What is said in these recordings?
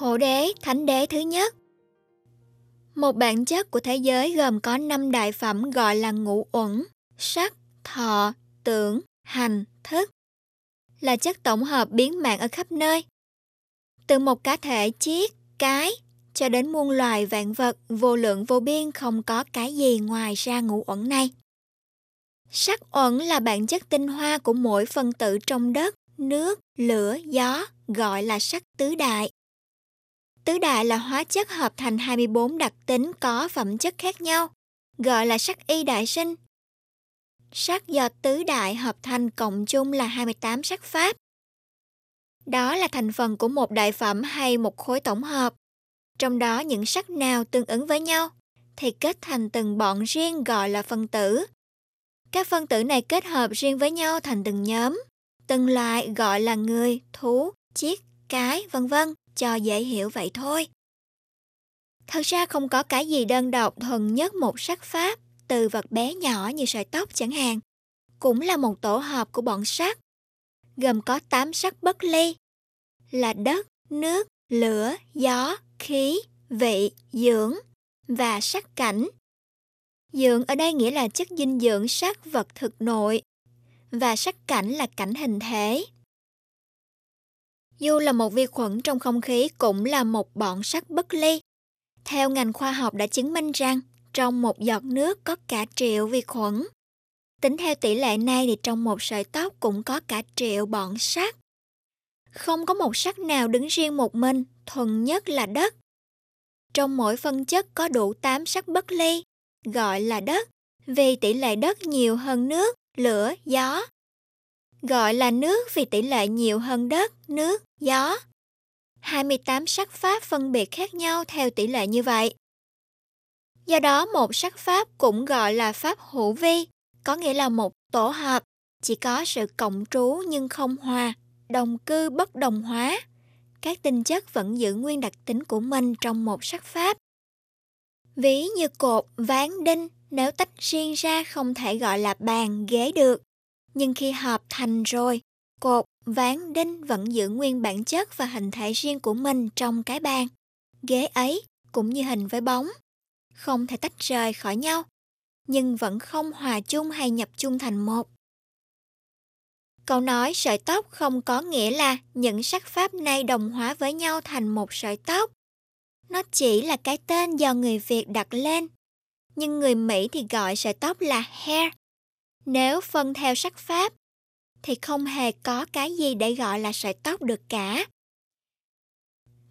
hộ đế, thánh đế thứ nhất Một bản chất của thế giới gồm có 5 đại phẩm gọi là ngũ uẩn, sắc, thọ, tưởng, hành, thức. Là chất tổng hợp biến mạng ở khắp nơi. Từ một cá thể chiết, cái, cho đến muôn loài vạn vật vô lượng vô biên không có cái gì ngoài ra ngũ uẩn này. Sắc uẩn là bản chất tinh hoa của mỗi phân tử trong đất, nước, lửa, gió, gọi là sắc tứ đại. Tứ đại là hóa chất hợp thành 24 đặc tính có phẩm chất khác nhau, gọi là sắc y đại sinh. Sắc do tứ đại hợp thành cộng chung là 28 sắc pháp. Đó là thành phần của một đại phẩm hay một khối tổng hợp. Trong đó những sắc nào tương ứng với nhau thì kết thành từng bọn riêng gọi là phân tử. Các phân tử này kết hợp riêng với nhau thành từng nhóm, từng loại gọi là người, thú, chiếc, cái, vân vân cho dễ hiểu vậy thôi. Thật ra không có cái gì đơn độc thuần nhất một sắc pháp, từ vật bé nhỏ như sợi tóc chẳng hạn, cũng là một tổ hợp của bọn sắc, gồm có 8 sắc bất ly, là đất, nước, lửa, gió, khí, vị, dưỡng và sắc cảnh. Dưỡng ở đây nghĩa là chất dinh dưỡng sắc vật thực nội và sắc cảnh là cảnh hình thể. Dù là một vi khuẩn trong không khí cũng là một bọn sắc bất ly. Theo ngành khoa học đã chứng minh rằng trong một giọt nước có cả triệu vi khuẩn. Tính theo tỷ lệ này thì trong một sợi tóc cũng có cả triệu bọn sắt. Không có một sắc nào đứng riêng một mình, thuần nhất là đất. Trong mỗi phân chất có đủ 8 sắc bất ly, gọi là đất, vì tỷ lệ đất nhiều hơn nước, lửa, gió. Gọi là nước vì tỷ lệ nhiều hơn đất, nước, gió. 28 sắc pháp phân biệt khác nhau theo tỷ lệ như vậy. Do đó một sắc pháp cũng gọi là pháp hữu vi, có nghĩa là một tổ hợp, chỉ có sự cộng trú nhưng không hòa, đồng cư bất đồng hóa. Các tinh chất vẫn giữ nguyên đặc tính của mình trong một sắc pháp. Ví như cột, ván, đinh, nếu tách riêng ra không thể gọi là bàn, ghế được. Nhưng khi hợp thành rồi, cột, ván, đinh vẫn giữ nguyên bản chất và hình thể riêng của mình trong cái bàn. Ghế ấy cũng như hình với bóng, không thể tách rời khỏi nhau, nhưng vẫn không hòa chung hay nhập chung thành một. Câu nói sợi tóc không có nghĩa là những sắc pháp này đồng hóa với nhau thành một sợi tóc. Nó chỉ là cái tên do người Việt đặt lên. Nhưng người Mỹ thì gọi sợi tóc là hair. Nếu phân theo sắc pháp, thì không hề có cái gì để gọi là sợi tóc được cả.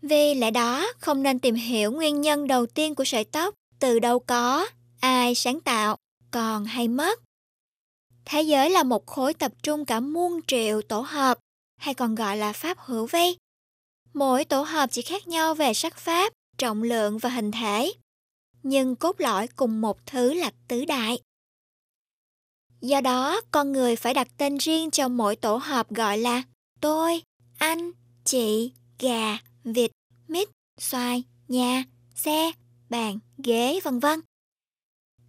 Vì lẽ đó, không nên tìm hiểu nguyên nhân đầu tiên của sợi tóc từ đâu có, ai sáng tạo, còn hay mất. Thế giới là một khối tập trung cả muôn triệu tổ hợp, hay còn gọi là pháp hữu vi. Mỗi tổ hợp chỉ khác nhau về sắc pháp, trọng lượng và hình thể, nhưng cốt lõi cùng một thứ là tứ đại. Do đó, con người phải đặt tên riêng cho mỗi tổ hợp gọi là tôi, anh, chị, gà, vịt, mít, xoài, nhà, xe, bàn, ghế, vân vân.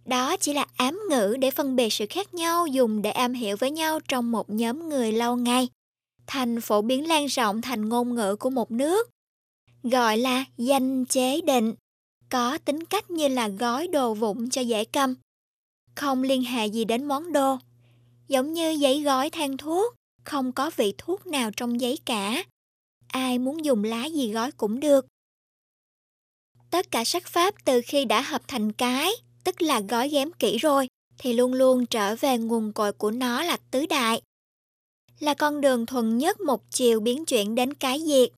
Đó chỉ là ám ngữ để phân biệt sự khác nhau dùng để am hiểu với nhau trong một nhóm người lâu ngày, thành phổ biến lan rộng thành ngôn ngữ của một nước. Gọi là danh chế định, có tính cách như là gói đồ vụn cho dễ cầm. Không liên hệ gì đến món đồ. Giống như giấy gói than thuốc, không có vị thuốc nào trong giấy cả. Ai muốn dùng lá gì gói cũng được. Tất cả sắc pháp từ khi đã hợp thành cái, tức là gói ghém kỹ rồi, thì luôn luôn trở về nguồn cội của nó là tứ đại. Là con đường thuần nhất một chiều biến chuyển đến cái diệt.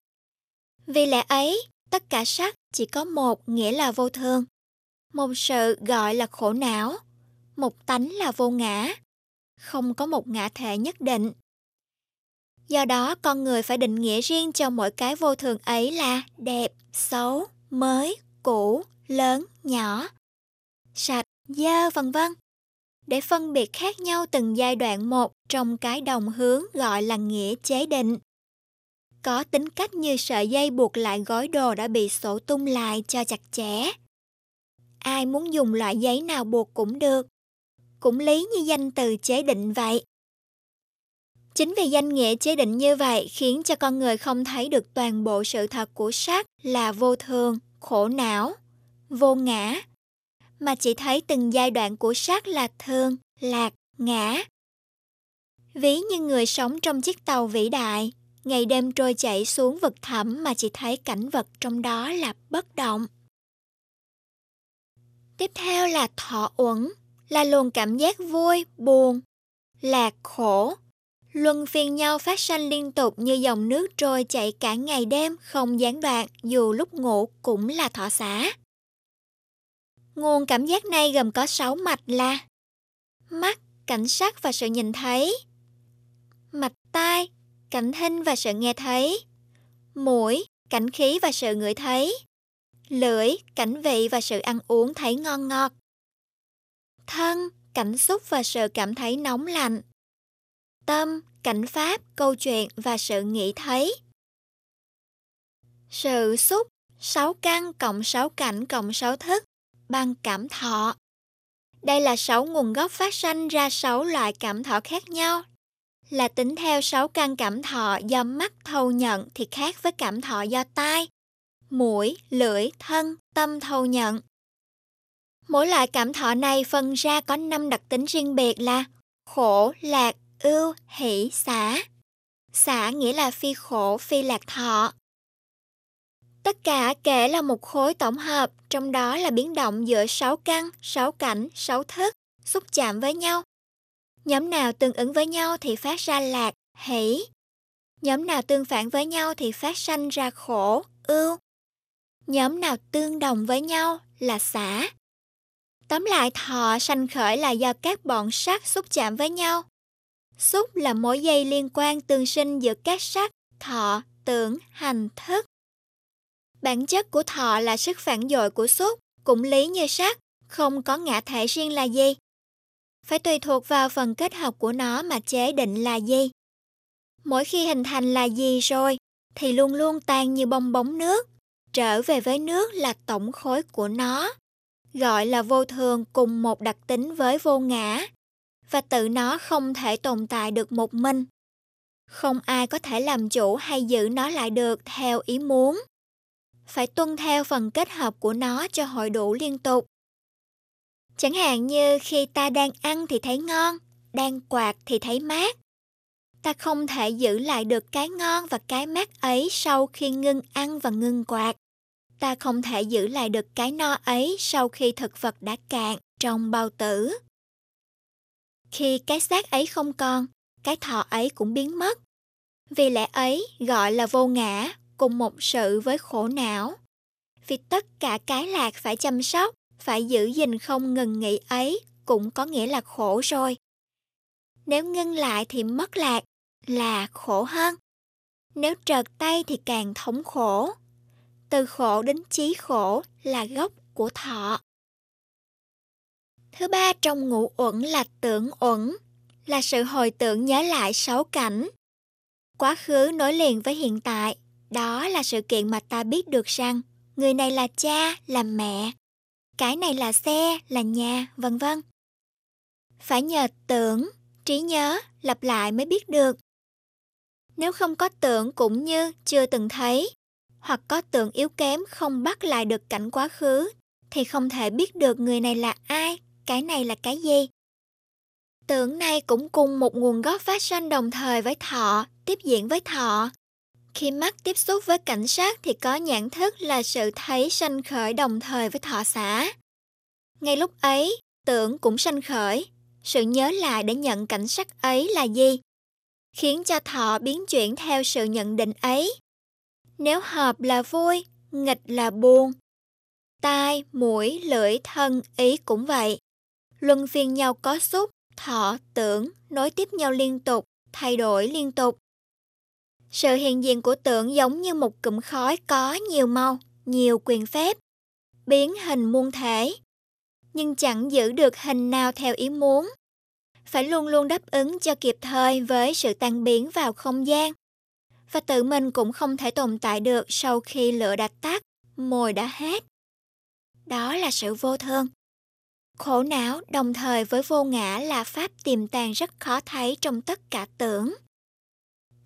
Vì lẽ ấy, tất cả sắc chỉ có một nghĩa là vô thường. Một sự gọi là khổ não, một tánh là vô ngã. Không có một ngã thể nhất định. Do đó, con người phải định nghĩa riêng cho mỗi cái vô thường ấy là đẹp, xấu, mới, cũ, lớn, nhỏ, sạch, dơ vân vân. Để phân biệt khác nhau từng giai đoạn một trong cái đồng hướng gọi là nghĩa chế định. Có tính cách như sợi dây buộc lại gói đồ đã bị sổ tung lại cho chặt chẽ. Ai muốn dùng loại giấy nào buộc cũng được. Cũng lý như danh từ chế định vậy. Chính vì danh nghĩa chế định như vậy khiến cho con người không thấy được toàn bộ sự thật của sắc là vô thường, khổ não, vô ngã, mà chỉ thấy từng giai đoạn của sắc là thường, lạc, ngã. Ví như người sống trong chiếc tàu vĩ đại, ngày đêm trôi chảy xuống vực thẳm mà chỉ thấy cảnh vật trong đó là bất động. Tiếp theo là thọ uẩn, là luồng cảm giác vui, buồn, lạc, khổ, luân phiên nhau phát sanh liên tục như dòng nước trôi chảy cả ngày đêm không gián đoạn dù lúc ngủ cũng là thọ xả. Nguồn cảm giác này gồm có 6 mạch là mắt, cảnh sắc và sự nhìn thấy, mạch tai, cảnh thinh và sự nghe thấy, mũi, cảnh khí và sự ngửi thấy, lưỡi, cảnh vị và sự ăn uống thấy ngon ngọt, thân, cảnh xúc và sự cảm thấy nóng lạnh, tâm, cảnh pháp, câu chuyện và sự nghĩ thấy. Sự xúc, sáu căn cộng sáu cảnh cộng sáu thức bằng cảm thọ. Đây là sáu nguồn gốc phát sanh ra sáu loại cảm thọ khác nhau. Là tính theo sáu căn cảm thọ do mắt thâu nhận thì khác với cảm thọ do tai, mũi, lưỡi, thân, tâm thâu nhận. Mỗi loại cảm thọ này phân ra có năm đặc tính riêng biệt là khổ, lạc, ưu, hỷ, xả. Xả nghĩa là phi khổ, phi lạc thọ. Tất cả kể là một khối tổng hợp, trong đó là biến động giữa sáu căn, sáu cảnh, sáu thức, xúc chạm với nhau. Nhóm nào tương ứng với nhau thì phát ra lạc, hỷ. Nhóm nào tương phản với nhau thì phát sanh ra khổ, ưu. Nhóm nào tương đồng với nhau là xả. Tóm lại thọ sanh khởi là do các bọn sắc xúc chạm với nhau. Xúc là mối dây liên quan tương sinh giữa các sắc, thọ, tưởng, hành, thức. Bản chất của thọ là sức phản dội của xúc, cũng lý như sắc, không có ngã thể riêng là gì. Phải tùy thuộc vào phần kết hợp của nó mà chế định là gì. Mỗi khi hình thành là gì rồi, thì luôn luôn tan như bong bóng nước, trở về với nước là tổng khối của nó. Gọi là vô thường cùng một đặc tính với vô ngã, và tự nó không thể tồn tại được một mình. Không ai có thể làm chủ hay giữ nó lại được theo ý muốn phải tuân theo phần kết hợp của nó cho hội đủ liên tục. Chẳng hạn như khi ta đang ăn thì thấy ngon, đang quạt thì thấy mát. Ta không thể giữ lại được cái ngon và cái mát ấy sau khi ngưng ăn và ngưng quạt. Ta không thể giữ lại được cái no ấy sau khi thực vật đã cạn trong bao tử. Khi cái xác ấy không còn, cái thọ ấy cũng biến mất. Vì lẽ ấy gọi là vô ngã cùng một sự với khổ não. Vì tất cả cái lạc phải chăm sóc, phải giữ gìn không ngừng nghỉ ấy cũng có nghĩa là khổ rồi. Nếu ngưng lại thì mất lạc, là khổ hơn. Nếu trợt tay thì càng thống khổ. Từ khổ đến chí khổ là gốc của thọ. Thứ ba trong ngũ uẩn là tưởng uẩn, là sự hồi tưởng nhớ lại sáu cảnh. Quá khứ nối liền với hiện tại, đó là sự kiện mà ta biết được rằng người này là cha, là mẹ, cái này là xe, là nhà, vân vân. Phải nhờ tưởng, trí nhớ, lặp lại mới biết được. Nếu không có tưởng cũng như chưa từng thấy, hoặc có tưởng yếu kém không bắt lại được cảnh quá khứ, thì không thể biết được người này là ai, cái này là cái gì. Tưởng này cũng cùng một nguồn gốc phát sinh đồng thời với thọ, tiếp diễn với thọ, khi mắt tiếp xúc với cảnh sát thì có nhận thức là sự thấy sanh khởi đồng thời với thọ xã. Ngay lúc ấy, tưởng cũng sanh khởi, sự nhớ lại để nhận cảnh sắc ấy là gì, khiến cho thọ biến chuyển theo sự nhận định ấy. Nếu hợp là vui, nghịch là buồn. Tai, mũi, lưỡi, thân, ý cũng vậy. Luân phiên nhau có xúc, thọ, tưởng, nối tiếp nhau liên tục, thay đổi liên tục. Sự hiện diện của tưởng giống như một cụm khói có nhiều màu, nhiều quyền phép, biến hình muôn thể, nhưng chẳng giữ được hình nào theo ý muốn. Phải luôn luôn đáp ứng cho kịp thời với sự tan biến vào không gian. Và tự mình cũng không thể tồn tại được sau khi lửa đã tắt, mồi đã hết. Đó là sự vô thương. Khổ não đồng thời với vô ngã là pháp tiềm tàng rất khó thấy trong tất cả tưởng.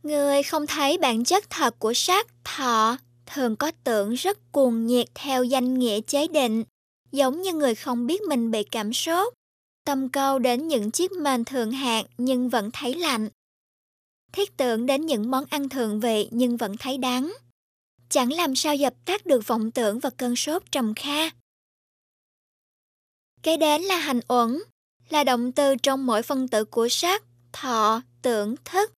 Người không thấy bản chất thật của sắc, thọ, thường có tưởng rất cuồng nhiệt theo danh nghĩa chế định, giống như người không biết mình bị cảm sốt, tâm câu đến những chiếc mền thường hạn nhưng vẫn thấy lạnh. Thiết tưởng đến những món ăn thượng vị nhưng vẫn thấy đắng. Chẳng làm sao dập tắt được vọng tưởng và cơn sốt trầm kha. Kế đến là hành uẩn, là động từ trong mỗi phân tử của sắc, thọ, tưởng, thức.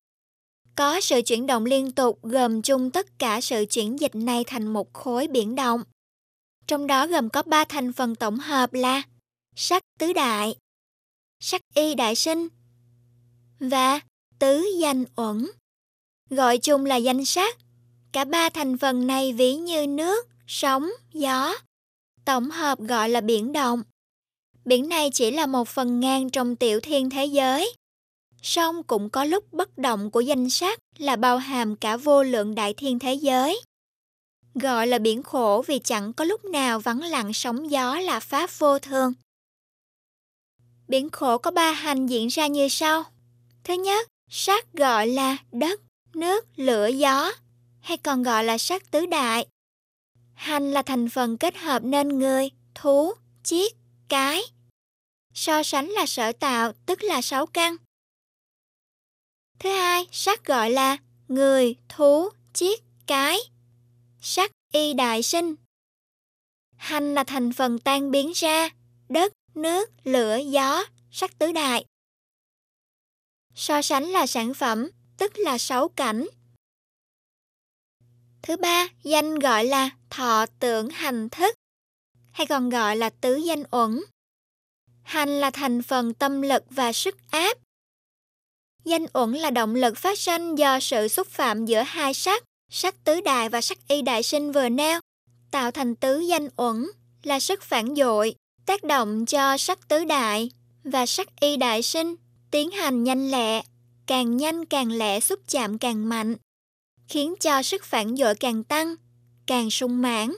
Có sự chuyển động liên tục gồm chung tất cả sự chuyển dịch này thành một khối biển động. Trong đó gồm có ba thành phần tổng hợp là sắc tứ đại, sắc y đại sinh và tứ danh uẩn. Gọi chung là danh sắc. Cả ba thành phần này ví như nước, sóng, gió. Tổng hợp gọi là biển động. Biển này chỉ là một phần ngang trong tiểu thiên thế giới. Song cũng có lúc bất động của danh sắc là bao hàm cả vô lượng đại thiên thế giới. Gọi là biển khổ vì chẳng có lúc nào vắng lặng sóng gió là pháp vô thường. Biển khổ có ba hành diễn ra như sau. Thứ nhất, sắc gọi là đất, nước, lửa, gió, hay còn gọi là sắc tứ đại. Hành là thành phần kết hợp nên người, thú, chiết, cái. So sánh là sở tạo, tức là sáu căn. Thứ hai, sắc gọi là người, thú, chiết, cái. Sắc y đại sinh. Hành là thành phần tan biến ra, đất, nước, lửa, gió, sắc tứ đại. So sánh là sản phẩm, tức là sáu cảnh. Thứ ba, danh gọi là thọ tưởng hành thức, hay còn gọi là tứ danh uẩn. Hành là thành phần tâm lực và sức áp. Danh uẩn là động lực phát sinh do sự xúc phạm giữa hai sắc, sắc tứ đại và sắc y đại sinh vừa nêu, tạo thành tứ danh uẩn là sức phản dội, tác động cho sắc tứ đại và sắc y đại sinh tiến hành nhanh lẹ, càng nhanh càng lẹ xúc chạm càng mạnh, khiến cho sức phản dội càng tăng, càng sung mãn.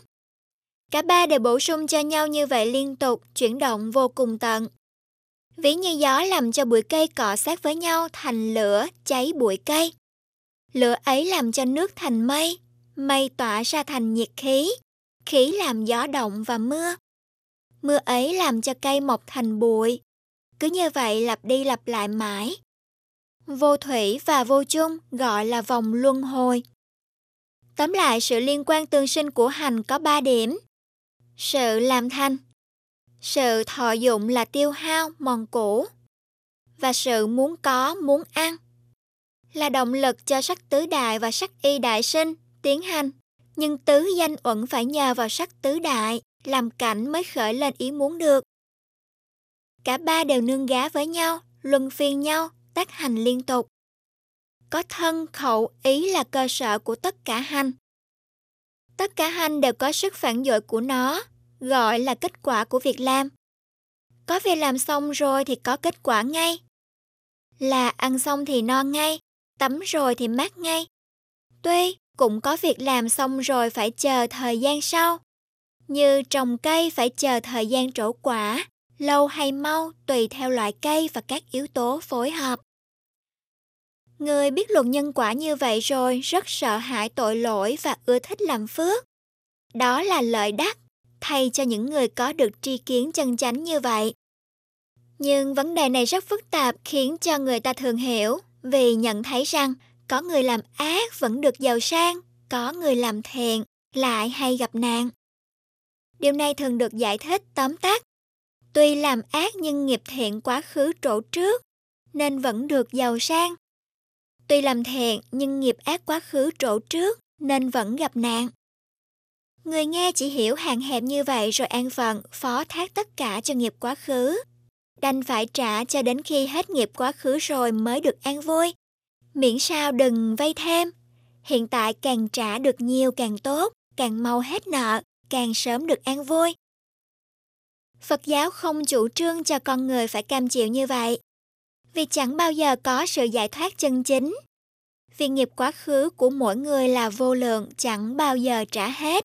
Cả ba đều bổ sung cho nhau như vậy liên tục, chuyển động vô cùng tận. Ví như gió làm cho bụi cây cọ sát với nhau thành lửa cháy bụi cây. Lửa ấy làm cho nước thành mây, mây tỏa ra thành nhiệt khí, khí làm gió động và mưa. Mưa ấy làm cho cây mọc thành bụi. Cứ như vậy lặp đi lặp lại mãi. Vô thủy và vô chung gọi là vòng luân hồi. Tóm lại, sự liên quan tương sinh của hành có 3 điểm. Sự làm thành, sự thọ dụng là tiêu hao, mòn cũ, và sự muốn có, muốn ăn là động lực cho sắc tứ đại và sắc y đại sinh tiến hành. Nhưng tứ danh uẩn phải nhờ vào sắc tứ đại làm cảnh mới khởi lên ý muốn được. Cả ba đều nương gá với nhau, luân phiên nhau, tác hành liên tục. Có thân, khẩu, ý là cơ sở của tất cả hành. Tất cả hành đều có sức phản dội của nó, gọi là kết quả của việc làm. Có việc làm xong rồi thì có kết quả ngay. Là ăn xong thì no ngay, tắm rồi thì mát ngay. Tuy cũng có việc làm xong rồi phải chờ thời gian sau, như trồng cây phải chờ thời gian trổ quả, lâu hay mau tùy theo loại cây và các yếu tố phối hợp. Người biết luật nhân quả như vậy rồi rất sợ hãi tội lỗi và ưa thích làm phước. Đó là lợi đắc thay cho những người có được tri kiến chân chánh như vậy. Nhưng vấn đề này rất phức tạp khiến cho người ta thường hiểu vì nhận thấy rằng có người làm ác vẫn được giàu sang, có người làm thiện lại hay gặp nạn. Điều này thường được giải thích tóm tắt. Tuy làm ác nhưng nghiệp thiện quá khứ trổ trước, nên vẫn được giàu sang. Tuy làm thiện nhưng nghiệp ác quá khứ trổ trước, nên vẫn gặp nạn. Người nghe chỉ hiểu hàng hẹp như vậy rồi an phận, phó thác tất cả cho nghiệp quá khứ. Đành phải trả cho đến khi hết nghiệp quá khứ rồi mới được an vui. Miễn sao đừng vay thêm. Hiện tại càng trả được nhiều càng tốt, càng mau hết nợ càng sớm được an vui. Phật giáo không chủ trương cho con người phải cam chịu như vậy, vì chẳng bao giờ có sự giải thoát chân chính. Vì nghiệp quá khứ của mỗi người là vô lượng chẳng bao giờ trả hết.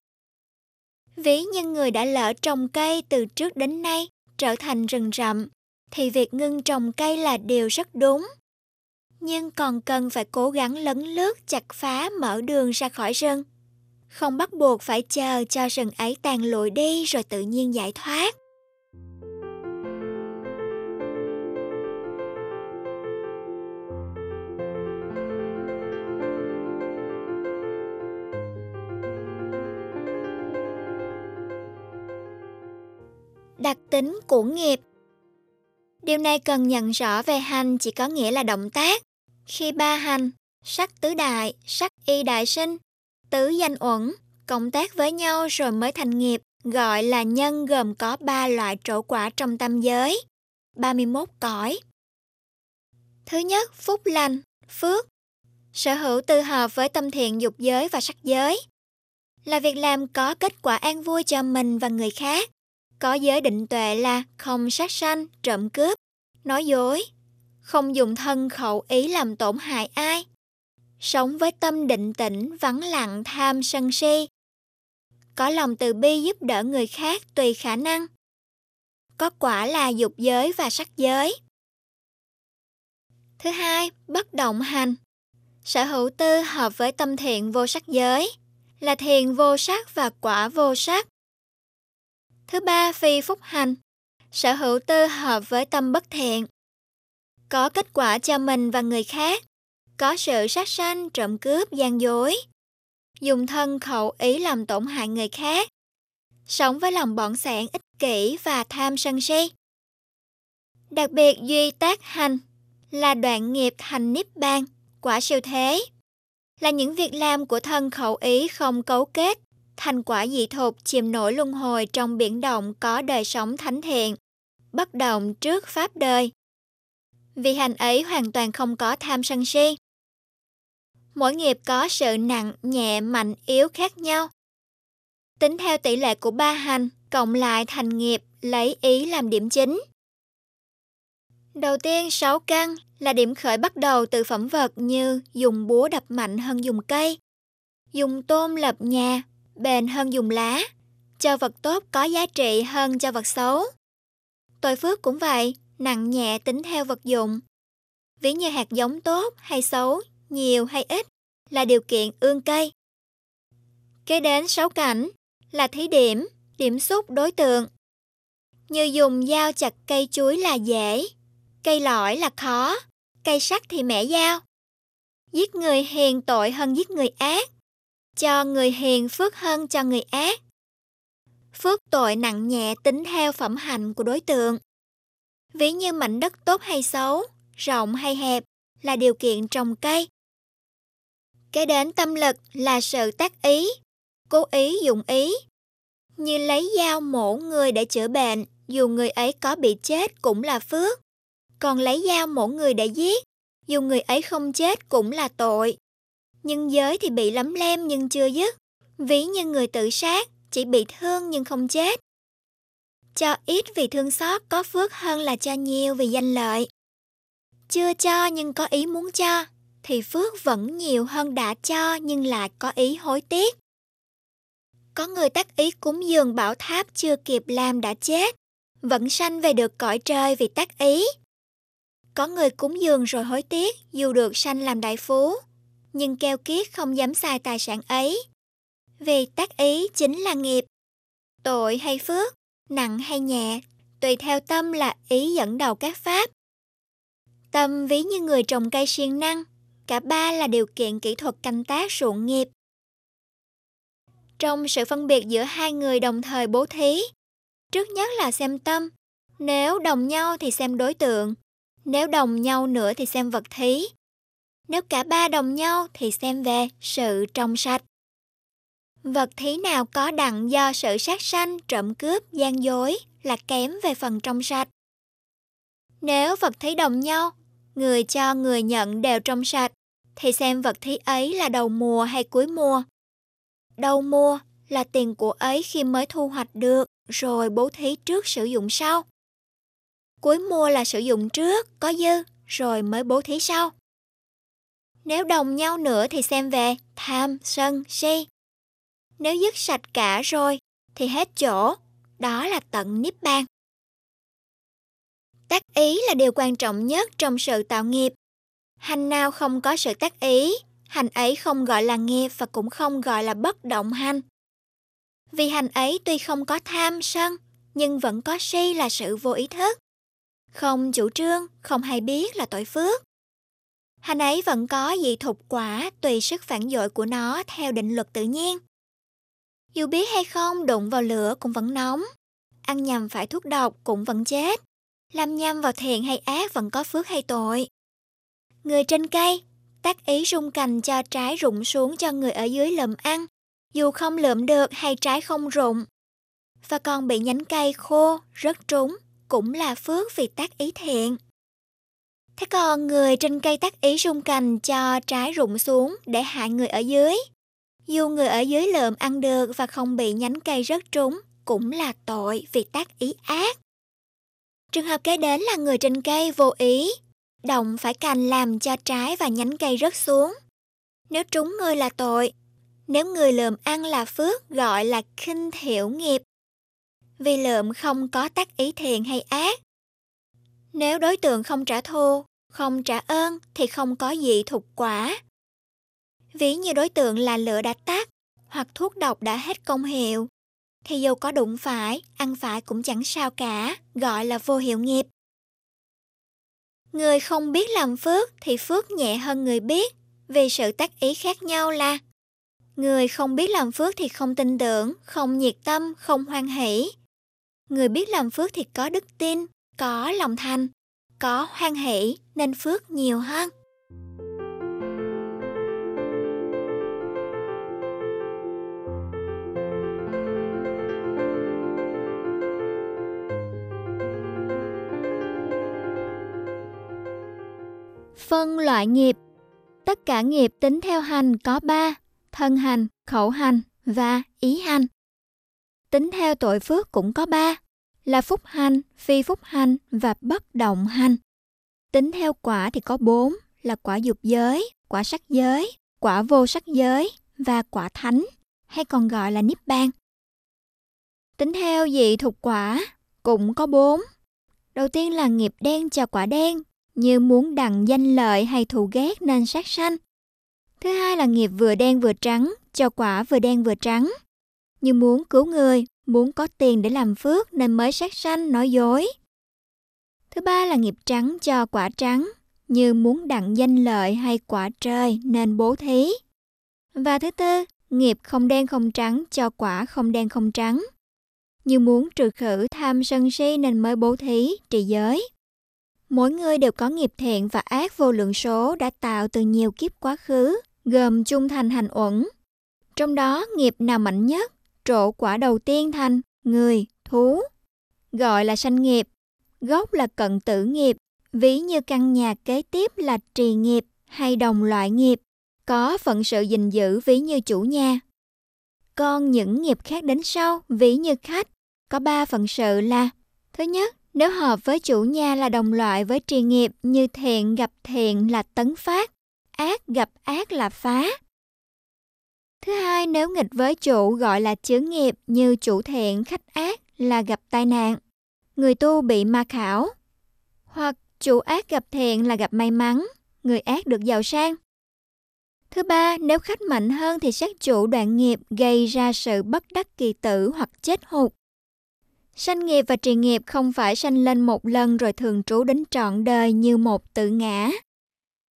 Ví như người đã lỡ trồng cây từ trước đến nay trở thành rừng rậm, thì việc ngưng trồng cây là điều rất đúng. nhưng còn cần phải cố gắng lấn lướt chặt phá mở đường ra khỏi rừng. Không bắt buộc phải chờ cho rừng ấy tàn lụi đi rồi tự nhiên giải thoát. Đặc tính của nghiệp Điều này cần nhận rõ về hành chỉ có nghĩa là động tác. Khi ba hành, sắc tứ đại, sắc y đại sinh, tứ danh uẩn, cộng tác với nhau rồi mới thành nghiệp, gọi là nhân gồm có ba loại trổ quả trong tam giới, 31 cõi. Thứ nhất, phúc lành, phước, sở hữu tư hợp với tâm thiện dục giới và sắc giới, là việc làm có kết quả an vui cho mình và người khác. Có giới định tuệ là không sát sanh, trộm cướp, nói dối, không dùng thân khẩu ý làm tổn hại ai. Sống với tâm định tĩnh, vắng lặng, tham sân si. Có lòng từ bi giúp đỡ người khác tùy khả năng. Có quả là dục giới và sắc giới. Thứ hai, bất động hành. Sở hữu tư hợp với tâm thiện vô sắc giới, là thiền vô sắc và quả vô sắc. Thứ ba, phi phúc hành, sở hữu tư hợp với tâm bất thiện. Có kết quả cho mình và người khác, có sự sát sanh, trộm cướp, gian dối. Dùng thân khẩu ý làm tổn hại người khác. Sống với lòng bọn sẻn, ích kỷ và tham sân si. Đặc biệt duy tác hành là đoạn nghiệp thành niết bàn, quả siêu thế. Là những việc làm của thân khẩu ý không cấu kết thành quả dị thục chìm nổi luân hồi trong biển động có đời sống thánh thiện, bất động trước pháp đời. Vì hành ấy hoàn toàn không có tham sân si. Mỗi nghiệp có sự nặng, nhẹ, mạnh, yếu khác nhau. Tính theo tỷ lệ của ba hành, cộng lại thành nghiệp lấy ý làm điểm chính. Đầu tiên, sáu căn là điểm khởi bắt đầu từ phẩm vật như dùng búa đập mạnh hơn dùng cây, dùng tôm lập nhà, bền hơn dùng lá, cho vật tốt có giá trị hơn cho vật xấu. Tội phước cũng vậy, nặng nhẹ tính theo vật dụng. Ví như hạt giống tốt hay xấu, nhiều hay ít là điều kiện ương cây. Kế đến sáu cảnh là thí điểm, điểm xúc đối tượng. Như dùng dao chặt cây chuối là dễ, cây lõi là khó, cây sắt thì mẻ dao. Giết người hiền tội hơn giết người ác, cho người hiền phước hơn cho người ác. Phước tội nặng nhẹ tính theo phẩm hạnh của đối tượng. Ví như mảnh đất tốt hay xấu, rộng hay hẹp là điều kiện trồng cây. Kế đến tâm lực là sự tác ý, cố ý dụng ý. Như lấy dao mổ người để chữa bệnh, dù người ấy có bị chết cũng là phước. Còn lấy dao mổ người để giết, dù người ấy không chết cũng là tội nhân giới thì bị lấm lem nhưng chưa dứt. Ví như người tự sát, chỉ bị thương nhưng không chết. Cho ít vì thương xót có phước hơn là cho nhiều vì danh lợi. Chưa cho nhưng có ý muốn cho, thì phước vẫn nhiều hơn đã cho nhưng lại có ý hối tiếc. Có người tác ý cúng dường bảo tháp chưa kịp làm đã chết, vẫn sanh về được cõi trời vì tác ý. Có người cúng dường rồi hối tiếc dù được sanh làm đại phú, nhưng keo kiết không dám xài tài sản ấy. Vì tác ý chính là nghiệp. Tội hay phước, nặng hay nhẹ, tùy theo tâm là ý dẫn đầu các pháp. Tâm ví như người trồng cây siêng năng, cả ba là điều kiện kỹ thuật canh tác ruộng nghiệp. Trong sự phân biệt giữa hai người đồng thời bố thí, trước nhất là xem tâm, nếu đồng nhau thì xem đối tượng, nếu đồng nhau nữa thì xem vật thí, nếu cả ba đồng nhau thì xem về sự trong sạch. Vật thí nào có đặng do sự sát sanh, trộm cướp, gian dối là kém về phần trong sạch. Nếu vật thí đồng nhau, người cho người nhận đều trong sạch, thì xem vật thí ấy là đầu mùa hay cuối mùa. Đầu mùa là tiền của ấy khi mới thu hoạch được, rồi bố thí trước sử dụng sau. Cuối mùa là sử dụng trước, có dư, rồi mới bố thí sau. Nếu đồng nhau nữa thì xem về tham, sân, si. Nếu dứt sạch cả rồi thì hết chỗ, đó là tận niết bàn. Tác ý là điều quan trọng nhất trong sự tạo nghiệp. Hành nào không có sự tác ý, hành ấy không gọi là nghiệp và cũng không gọi là bất động hành. Vì hành ấy tuy không có tham sân, nhưng vẫn có si là sự vô ý thức. Không chủ trương, không hay biết là tội phước. Hành ấy vẫn có dị thục quả tùy sức phản dội của nó theo định luật tự nhiên. Dù biết hay không, đụng vào lửa cũng vẫn nóng. Ăn nhầm phải thuốc độc cũng vẫn chết. Làm nhầm vào thiện hay ác vẫn có phước hay tội. Người trên cây, tác ý rung cành cho trái rụng xuống cho người ở dưới lượm ăn, dù không lượm được hay trái không rụng. Và còn bị nhánh cây khô, rớt trúng, cũng là phước vì tác ý thiện. Thế còn người trên cây tác ý rung cành cho trái rụng xuống để hại người ở dưới. Dù người ở dưới lượm ăn được và không bị nhánh cây rớt trúng, cũng là tội vì tác ý ác. Trường hợp kế đến là người trên cây vô ý, động phải cành làm cho trái và nhánh cây rớt xuống. Nếu trúng người là tội, nếu người lượm ăn là phước gọi là khinh thiểu nghiệp. Vì lượm không có tác ý thiện hay ác. Nếu đối tượng không trả thù, không trả ơn thì không có gì thục quả. Ví như đối tượng là lửa đã tắt hoặc thuốc độc đã hết công hiệu, thì dù có đụng phải, ăn phải cũng chẳng sao cả, gọi là vô hiệu nghiệp. Người không biết làm phước thì phước nhẹ hơn người biết, vì sự tác ý khác nhau là Người không biết làm phước thì không tin tưởng, không nhiệt tâm, không hoan hỷ. Người biết làm phước thì có đức tin, có lòng thành, có hoan hỷ nên phước nhiều hơn. Phân loại nghiệp Tất cả nghiệp tính theo hành có ba, thân hành, khẩu hành và ý hành. Tính theo tội phước cũng có ba, là phúc hanh, phi phúc hanh và bất động hanh. Tính theo quả thì có bốn, là quả dục giới, quả sắc giới, quả vô sắc giới và quả thánh, hay còn gọi là niết bàn. Tính theo dị thuộc quả cũng có bốn. Đầu tiên là nghiệp đen cho quả đen, như muốn đặng danh lợi hay thù ghét nên sát sanh. Thứ hai là nghiệp vừa đen vừa trắng, cho quả vừa đen vừa trắng. Như muốn cứu người, muốn có tiền để làm phước nên mới sát sanh nói dối. Thứ ba là nghiệp trắng cho quả trắng, như muốn đặng danh lợi hay quả trời nên bố thí. Và thứ tư, nghiệp không đen không trắng cho quả không đen không trắng. Như muốn trừ khử tham sân si nên mới bố thí, trì giới. Mỗi người đều có nghiệp thiện và ác vô lượng số đã tạo từ nhiều kiếp quá khứ, gồm chung thành hành uẩn. Trong đó nghiệp nào mạnh nhất, trổ quả đầu tiên thành người, thú. Gọi là sanh nghiệp, gốc là cận tử nghiệp, ví như căn nhà kế tiếp là trì nghiệp hay đồng loại nghiệp, có phận sự gìn giữ ví như chủ nhà. Còn những nghiệp khác đến sau, ví như khách, có ba phận sự là Thứ nhất, nếu hợp với chủ nhà là đồng loại với trì nghiệp như thiện gặp thiện là tấn phát, ác gặp ác là phá. Thứ hai, nếu nghịch với chủ gọi là chướng nghiệp như chủ thiện khách ác là gặp tai nạn. Người tu bị ma khảo. Hoặc chủ ác gặp thiện là gặp may mắn, người ác được giàu sang. Thứ ba, nếu khách mạnh hơn thì sát chủ đoạn nghiệp gây ra sự bất đắc kỳ tử hoặc chết hụt. Sanh nghiệp và trì nghiệp không phải sanh lên một lần rồi thường trú đến trọn đời như một tự ngã.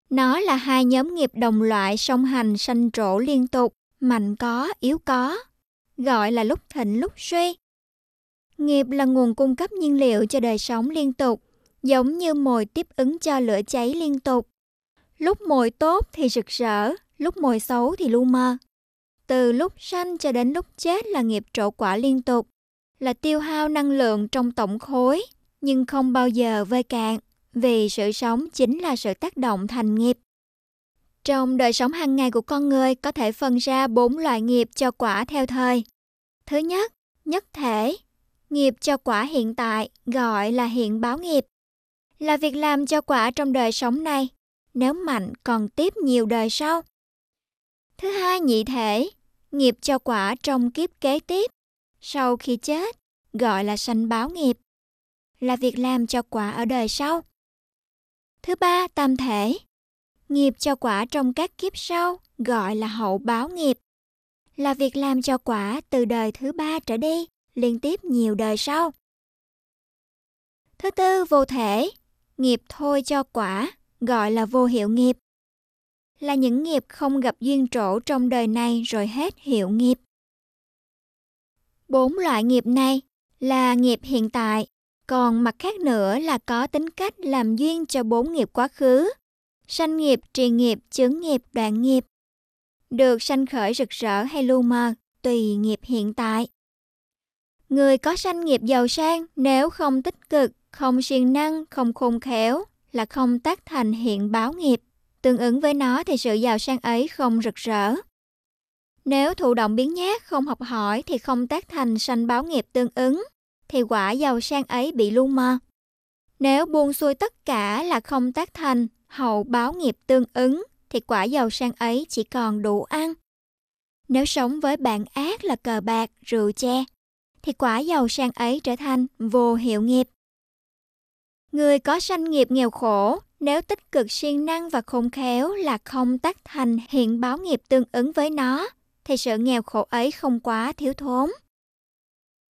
Nó là hai nhóm nghiệp đồng loại song hành sanh trổ liên tục, mạnh có, yếu có, gọi là lúc thịnh lúc suy. Nghiệp là nguồn cung cấp nhiên liệu cho đời sống liên tục, giống như mồi tiếp ứng cho lửa cháy liên tục. Lúc mồi tốt thì rực rỡ, lúc mồi xấu thì lu mơ. Từ lúc sanh cho đến lúc chết là nghiệp trổ quả liên tục là tiêu hao năng lượng trong tổng khối nhưng không bao giờ vơi cạn vì sự sống chính là sự tác động thành nghiệp. Trong đời sống hàng ngày của con người có thể phân ra bốn loại nghiệp cho quả theo thời. Thứ nhất, nhất thể. Nghiệp cho quả hiện tại gọi là hiện báo nghiệp. Là việc làm cho quả trong đời sống này, nếu mạnh còn tiếp nhiều đời sau. Thứ hai, nhị thể. Nghiệp cho quả trong kiếp kế tiếp sau khi chết, gọi là sanh báo nghiệp, là việc làm cho quả ở đời sau. Thứ ba, tam thể, nghiệp cho quả trong các kiếp sau gọi là hậu báo nghiệp. Là việc làm cho quả từ đời thứ ba trở đi, liên tiếp nhiều đời sau. Thứ tư, vô thể, nghiệp thôi cho quả, gọi là vô hiệu nghiệp. Là những nghiệp không gặp duyên trổ trong đời này rồi hết hiệu nghiệp. Bốn loại nghiệp này là nghiệp hiện tại, còn mặt khác nữa là có tính cách làm duyên cho bốn nghiệp quá khứ, sanh nghiệp, trì nghiệp, chướng nghiệp, đoạn nghiệp. Được sanh khởi rực rỡ hay lu mờ, tùy nghiệp hiện tại. Người có sanh nghiệp giàu sang nếu không tích cực, không siêng năng, không khôn khéo là không tác thành hiện báo nghiệp. Tương ứng với nó thì sự giàu sang ấy không rực rỡ. Nếu thụ động biến nhát, không học hỏi thì không tác thành sanh báo nghiệp tương ứng, thì quả giàu sang ấy bị lu mờ. Nếu buông xuôi tất cả là không tác thành, hậu báo nghiệp tương ứng, thì quả giàu sang ấy chỉ còn đủ ăn. Nếu sống với bạn ác là cờ bạc, rượu che, thì quả giàu sang ấy trở thành vô hiệu nghiệp. Người có sanh nghiệp nghèo khổ, nếu tích cực siêng năng và khôn khéo là không tác thành hiện báo nghiệp tương ứng với nó, thì sự nghèo khổ ấy không quá thiếu thốn.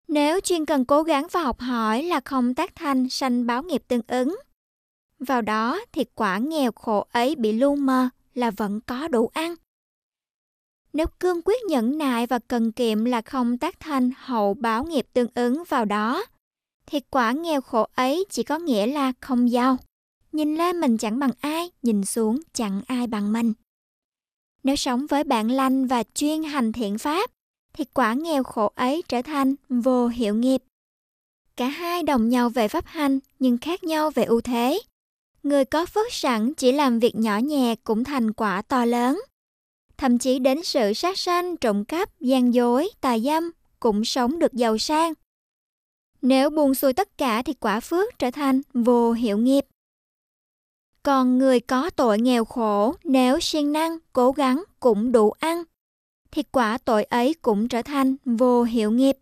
Nếu chuyên cần cố gắng và học hỏi là không tác thành sanh báo nghiệp tương ứng. Vào đó thì quả nghèo khổ ấy bị lu mờ là vẫn có đủ ăn. Nếu cương quyết nhẫn nại và cần kiệm là không tác thành hậu báo nghiệp tương ứng vào đó, thì quả nghèo khổ ấy chỉ có nghĩa là không giàu. Nhìn lên mình chẳng bằng ai, nhìn xuống chẳng ai bằng mình. Nếu sống với bạn lành và chuyên hành thiện pháp, thì quả nghèo khổ ấy trở thành vô hiệu nghiệp. Cả hai đồng nhau về pháp hành nhưng khác nhau về ưu thế. Người có phước sẵn chỉ làm việc nhỏ nhẹ cũng thành quả to lớn. Thậm chí đến sự sát sanh, trộm cắp, gian dối, tà dâm cũng sống được giàu sang. Nếu buông xuôi tất cả thì quả phước trở thành vô hiệu nghiệp. Còn người có tội nghèo khổ nếu siêng năng, cố gắng cũng đủ ăn, thì quả tội ấy cũng trở thành vô hiệu nghiệp.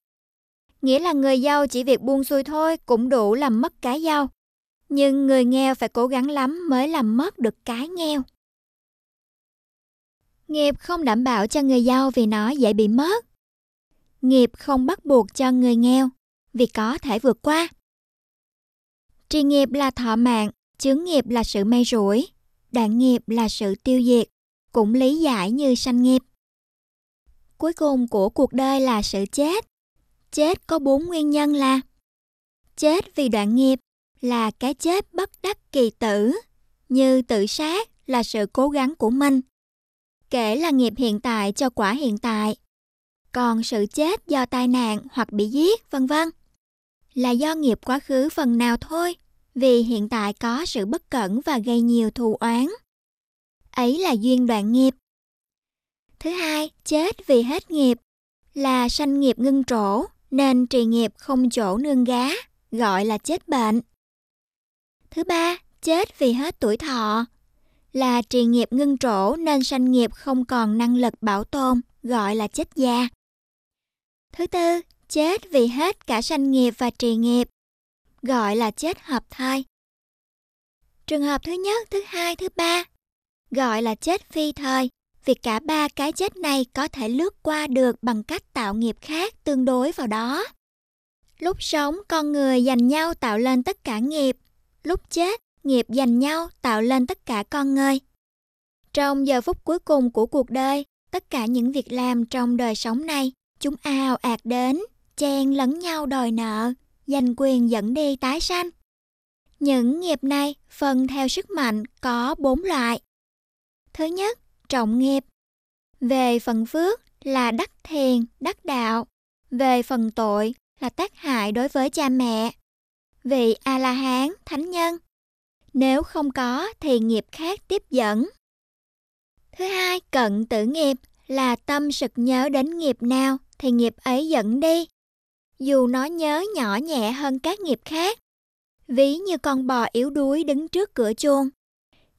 Nghĩa là người giàu chỉ việc buông xuôi thôi cũng đủ làm mất cái giàu. Nhưng người nghèo phải cố gắng lắm mới làm mất được cái nghèo. Nghiệp không đảm bảo cho người giàu vì nó dễ bị mất. Nghiệp không bắt buộc cho người nghèo vì có thể vượt qua. Trì nghiệp là thọ mạng, chướng nghiệp là sự may rủi, đoạn nghiệp là sự tiêu diệt, cũng lý giải như sanh nghiệp. Cuối cùng của cuộc đời là sự chết. Chết có bốn nguyên nhân là Chết vì đoạn nghiệp là cái chết bất đắc kỳ tử, như tự sát là sự cố gắng của mình. Kể là nghiệp hiện tại cho quả hiện tại. Còn sự chết do tai nạn hoặc bị giết, vân vân là do nghiệp quá khứ phần nào thôi, vì hiện tại có sự bất cẩn và gây nhiều thù oán. Ấy là duyên đoạn nghiệp. Thứ hai, chết vì hết nghiệp, là sanh nghiệp ngưng trổ, nên trì nghiệp không chỗ nương gá, gọi là chết bệnh. Thứ ba, chết vì hết tuổi thọ, là trì nghiệp ngưng trổ nên sanh nghiệp không còn năng lực bảo tồn, gọi là chết già. Thứ tư, chết vì hết cả sanh nghiệp và trì nghiệp, gọi là chết hợp thai. Trường hợp thứ nhất, thứ hai, thứ ba, gọi là chết phi thời, vì cả ba cái chết này có thể lướt qua được bằng cách tạo nghiệp khác tương đối vào đó. Lúc sống, con người dành nhau tạo lên tất cả nghiệp. Lúc chết, nghiệp dành nhau tạo lên tất cả con người. Trong giờ phút cuối cùng của cuộc đời, tất cả những việc làm trong đời sống này, chúng ào ạt đến, chen lẫn nhau đòi nợ, giành quyền dẫn đi tái sanh. Những nghiệp này phân theo sức mạnh có bốn loại. Thứ nhất, trọng nghiệp. Về phần phước là đắc thiền, đắc đạo. Về phần tội là tác hại đối với cha mẹ. Vị A-la-hán, thánh nhân. Nếu không có thì nghiệp khác tiếp dẫn. Thứ hai, cận tử nghiệp là tâm sực nhớ đến nghiệp nào thì nghiệp ấy dẫn đi dù nó nhớ nhỏ nhẹ hơn các nghiệp khác. Ví như con bò yếu đuối đứng trước cửa chuông.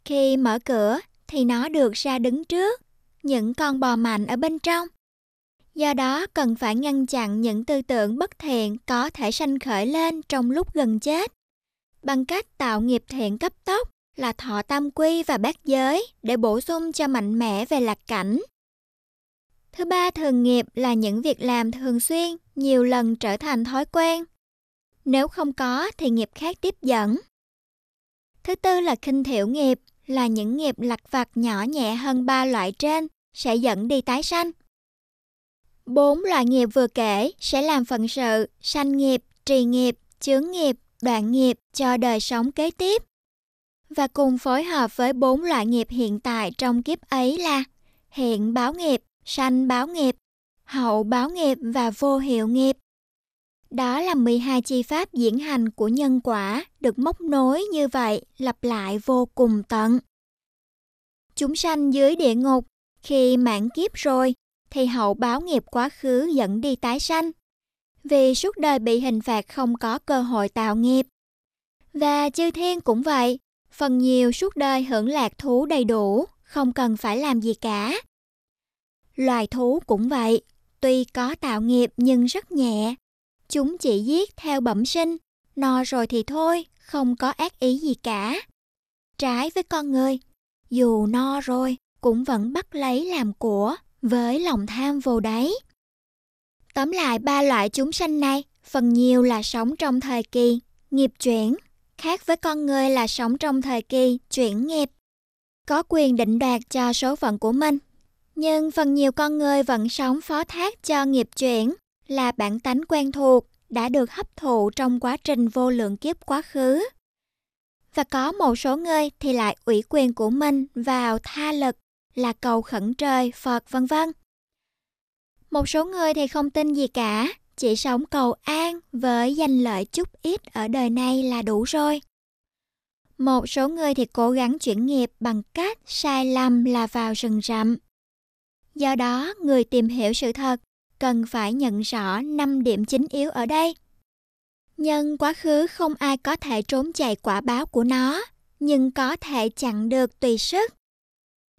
Khi mở cửa thì nó được ra đứng trước, những con bò mạnh ở bên trong. Do đó cần phải ngăn chặn những tư tưởng bất thiện có thể sanh khởi lên trong lúc gần chết. Bằng cách tạo nghiệp thiện cấp tốc là thọ tam quy và bát giới để bổ sung cho mạnh mẽ về lạc cảnh. Thứ ba, thường nghiệp là những việc làm thường xuyên, nhiều lần trở thành thói quen. Nếu không có thì nghiệp khác tiếp dẫn. Thứ tư là kinh thiểu nghiệp, là những nghiệp lặt vặt nhỏ nhẹ hơn ba loại trên sẽ dẫn đi tái sanh. Bốn loại nghiệp vừa kể sẽ làm phận sự, sanh nghiệp, trì nghiệp, chướng nghiệp, đoạn nghiệp cho đời sống kế tiếp. Và cùng phối hợp với bốn loại nghiệp hiện tại trong kiếp ấy là hiện báo nghiệp, sanh báo nghiệp, hậu báo nghiệp và vô hiệu nghiệp. Đó là 12 chi pháp diễn hành của nhân quả được móc nối như vậy lặp lại vô cùng tận. Chúng sanh dưới địa ngục khi mãn kiếp rồi thì hậu báo nghiệp quá khứ dẫn đi tái sanh. Vì suốt đời bị hình phạt không có cơ hội tạo nghiệp. Và chư thiên cũng vậy, phần nhiều suốt đời hưởng lạc thú đầy đủ, không cần phải làm gì cả. Loài thú cũng vậy, tuy có tạo nghiệp nhưng rất nhẹ. Chúng chỉ giết theo bẩm sinh, no rồi thì thôi, không có ác ý gì cả. Trái với con người, dù no rồi cũng vẫn bắt lấy làm của với lòng tham vô đáy. Tóm lại ba loại chúng sanh này, phần nhiều là sống trong thời kỳ nghiệp chuyển, khác với con người là sống trong thời kỳ chuyển nghiệp, có quyền định đoạt cho số phận của mình. Nhưng phần nhiều con người vẫn sống phó thác cho nghiệp chuyển là bản tánh quen thuộc đã được hấp thụ trong quá trình vô lượng kiếp quá khứ. Và có một số người thì lại ủy quyền của mình vào tha lực là cầu khẩn trời, Phật vân vân. Một số người thì không tin gì cả, chỉ sống cầu an với danh lợi chút ít ở đời này là đủ rồi. Một số người thì cố gắng chuyển nghiệp bằng cách sai lầm là vào rừng rậm. Do đó, người tìm hiểu sự thật cần phải nhận rõ 5 điểm chính yếu ở đây. Nhân quá khứ không ai có thể trốn chạy quả báo của nó, nhưng có thể chặn được tùy sức.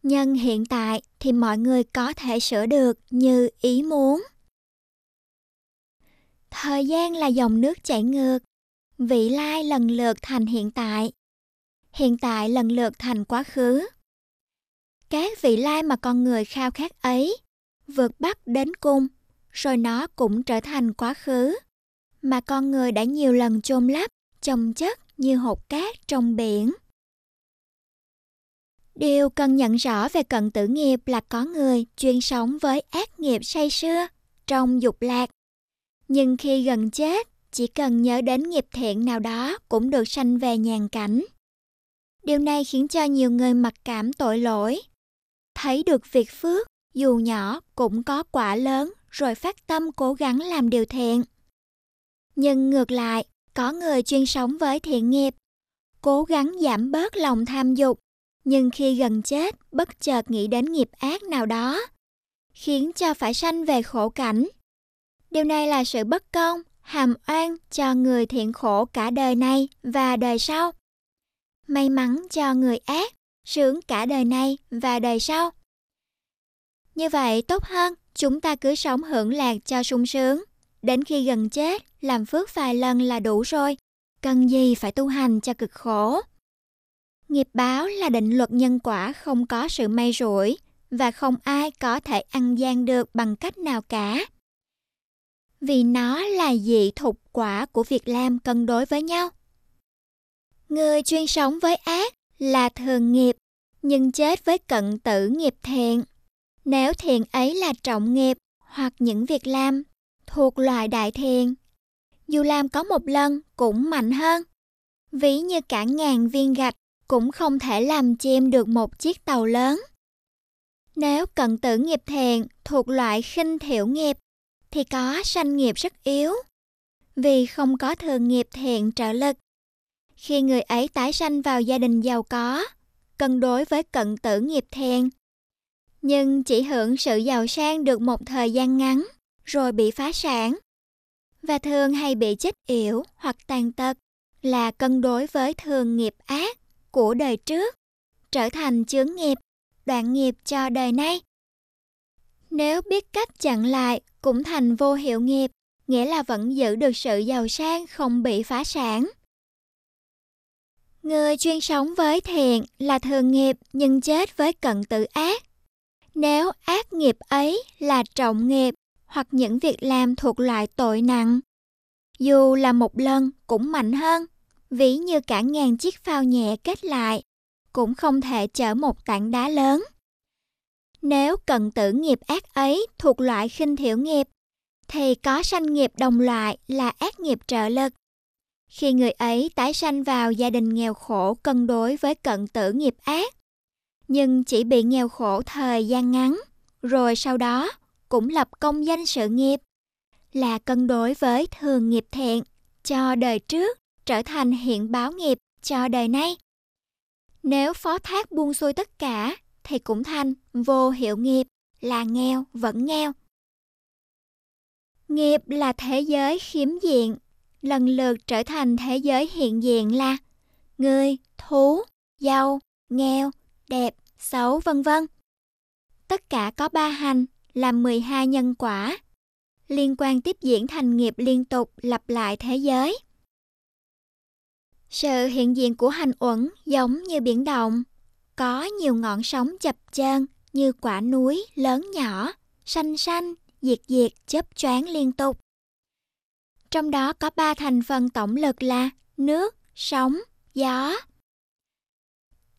Nhân hiện tại thì mọi người có thể sửa được như ý muốn. Thời gian là dòng nước chảy ngược, vị lai lần lượt thành hiện tại, hiện tại lần lượt thành quá khứ. Các vị lai mà con người khao khát ấy, vượt bắt đến cung, rồi nó cũng trở thành quá khứ, mà con người đã nhiều lần chôn lấp, chồng chất như hột cát trong biển. Điều cần nhận rõ về cận tử nghiệp là có người chuyên sống với ác nghiệp say sưa, trong dục lạc. Nhưng khi gần chết, chỉ cần nhớ đến nghiệp thiện nào đó cũng được sanh về nhàn cảnh. Điều này khiến cho nhiều người mặc cảm tội lỗi. Thấy được việc phước, dù nhỏ cũng có quả lớn rồi phát tâm cố gắng làm điều thiện. Nhưng ngược lại, có người chuyên sống với thiện nghiệp, cố gắng giảm bớt lòng tham dục, nhưng khi gần chết bất chợt nghĩ đến nghiệp ác nào đó, khiến cho phải sanh về khổ cảnh. Điều này là sự bất công, hàm oan cho người thiện khổ cả đời này và đời sau. May mắn cho người ác, sướng cả đời này và đời sau. Như vậy tốt hơn, chúng ta cứ sống hưởng lạc cho sung sướng. Đến khi gần chết, làm phước vài lần là đủ rồi. Cần gì phải tu hành cho cực khổ. Nghiệp báo là định luật nhân quả không có sự may rủi và không ai có thể ăn gian được bằng cách nào cả. Vì nó là dị thục quả của việc làm cân đối với nhau. Người chuyên sống với ác là thường nghiệp, nhưng chết với cận tử nghiệp thiện. Nếu thiện ấy là trọng nghiệp hoặc những việc làm thuộc loại đại thiện, dù làm có một lần cũng mạnh hơn. Ví như cả ngàn viên gạch cũng không thể làm chim được một chiếc tàu lớn. Nếu cận tử nghiệp thiện thuộc loại khinh thiểu nghiệp, thì có sanh nghiệp rất yếu, vì không có thường nghiệp thiện trợ lực. Khi người ấy tái sanh vào gia đình giàu có, cân đối với cận tử nghiệp thiện, nhưng chỉ hưởng sự giàu sang được một thời gian ngắn, rồi bị phá sản. Và thường hay bị chết yểu hoặc tàn tật là cân đối với thường nghiệp ác của đời trước trở thành chướng nghiệp, đoạn nghiệp cho đời nay. Nếu biết cách chặn lại cũng thành vô hiệu nghiệp, nghĩa là vẫn giữ được sự giàu sang không bị phá sản. Người chuyên sống với thiện là thường nghiệp nhưng chết với cận tử ác. Nếu ác nghiệp ấy là trọng nghiệp hoặc những việc làm thuộc loại tội nặng, dù là một lần cũng mạnh hơn, ví như cả ngàn chiếc phao nhẹ kết lại, cũng không thể chở một tảng đá lớn. Nếu cận tử nghiệp ác ấy thuộc loại khinh thiểu nghiệp, thì có sanh nghiệp đồng loại là ác nghiệp trợ lực. Khi người ấy tái sanh vào gia đình nghèo khổ cân đối với cận tử nghiệp ác, nhưng chỉ bị nghèo khổ thời gian ngắn, rồi sau đó cũng lập công danh sự nghiệp, là cân đối với thường nghiệp thiện cho đời trước trở thành hiện báo nghiệp cho đời nay. Nếu phó thác buông xuôi tất cả thì cũng thành vô hiệu nghiệp là nghèo vẫn nghèo. Nghiệp là thế giới khiếm diện, lần lượt trở thành thế giới hiện diện là người, thú, giàu, nghèo, đẹp, xấu vân vân. Tất cả có ba hành là 12 nhân quả, liên quan tiếp diễn thành nghiệp liên tục lặp lại thế giới. Sự hiện diện của hành uẩn giống như biển động, có nhiều ngọn sóng chập chờn như quả núi lớn nhỏ, xanh xanh, diệt diệt chớp choáng liên tục. Trong đó có ba thành phần tổng lực là nước, sóng, gió.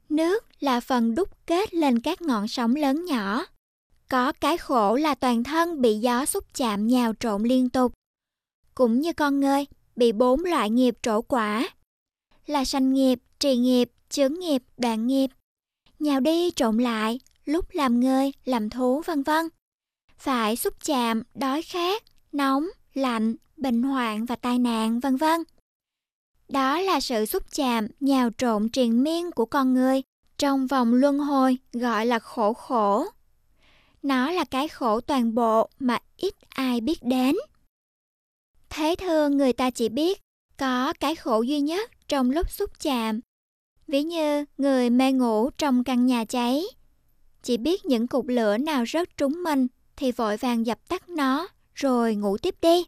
Nước là phần đúc kết lên các ngọn sóng lớn nhỏ. Có cái khổ là toàn thân bị gió xúc chạm nhào trộn liên tục. Cũng như con người bị bốn loại nghiệp trổ quả. Là sanh nghiệp, trì nghiệp, chướng nghiệp, đoạn nghiệp. Nhào đi trộn lại, lúc làm người, làm thú vân vân. Phải xúc chạm, đói khát, nóng, lạnh, bệnh hoạn và tai nạn vân vân. Đó là sự xúc chạm, nhào trộn triền miên của con người trong vòng luân hồi gọi là khổ khổ. Nó là cái khổ toàn bộ mà ít ai biết đến. Thế thường người ta chỉ biết có cái khổ duy nhất trong lúc xúc chạm. Ví như người mê ngủ trong căn nhà cháy. Chỉ biết những cục lửa nào rớt trúng mình thì vội vàng dập tắt nó rồi ngủ tiếp đi.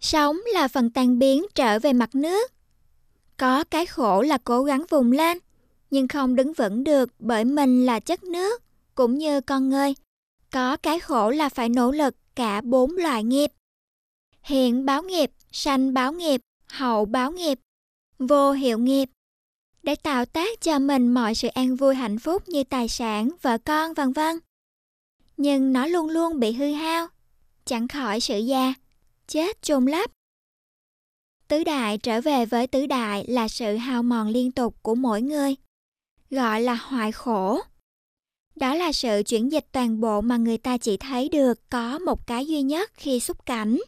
Sống là phần tan biến trở về mặt nước. Có cái khổ là cố gắng vùng lên, nhưng không đứng vững được bởi mình là chất nước, cũng như con người. Có cái khổ là phải nỗ lực cả bốn loại nghiệp. Hiện báo nghiệp, sanh báo nghiệp, hậu báo nghiệp, vô hiệu nghiệp. Để tạo tác cho mình mọi sự an vui hạnh phúc như tài sản, vợ con, vân vân. Nhưng nó luôn luôn bị hư hao, chẳng khỏi sự già, chết chôn lấp. Tứ đại trở về với tứ đại là sự hao mòn liên tục của mỗi người, gọi là hoại khổ. Đó là sự chuyển dịch toàn bộ mà người ta chỉ thấy được có một cái duy nhất khi xúc cảnh.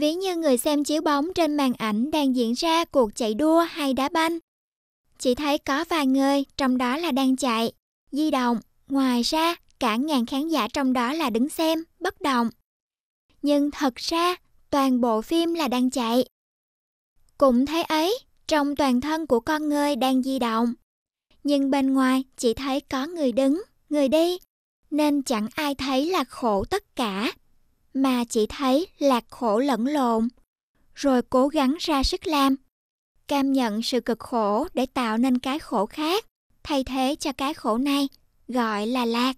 Ví như người xem chiếu bóng trên màn ảnh đang diễn ra cuộc chạy đua hay đá banh. Chỉ thấy có vài người, trong đó là đang chạy, di động, ngoài ra cả ngàn khán giả trong đó là đứng xem, bất động nhưng thật ra toàn bộ phim là đang chạy. Cũng thế ấy, trong toàn thân của con người đang di động. Nhưng bên ngoài chỉ thấy có người đứng, người đi, nên chẳng ai thấy là khổ tất cả, mà chỉ thấy lạc khổ lẫn lộn, rồi cố gắng ra sức làm. Cam nhận sự cực khổ để tạo nên cái khổ khác, thay thế cho cái khổ này, gọi là lạc.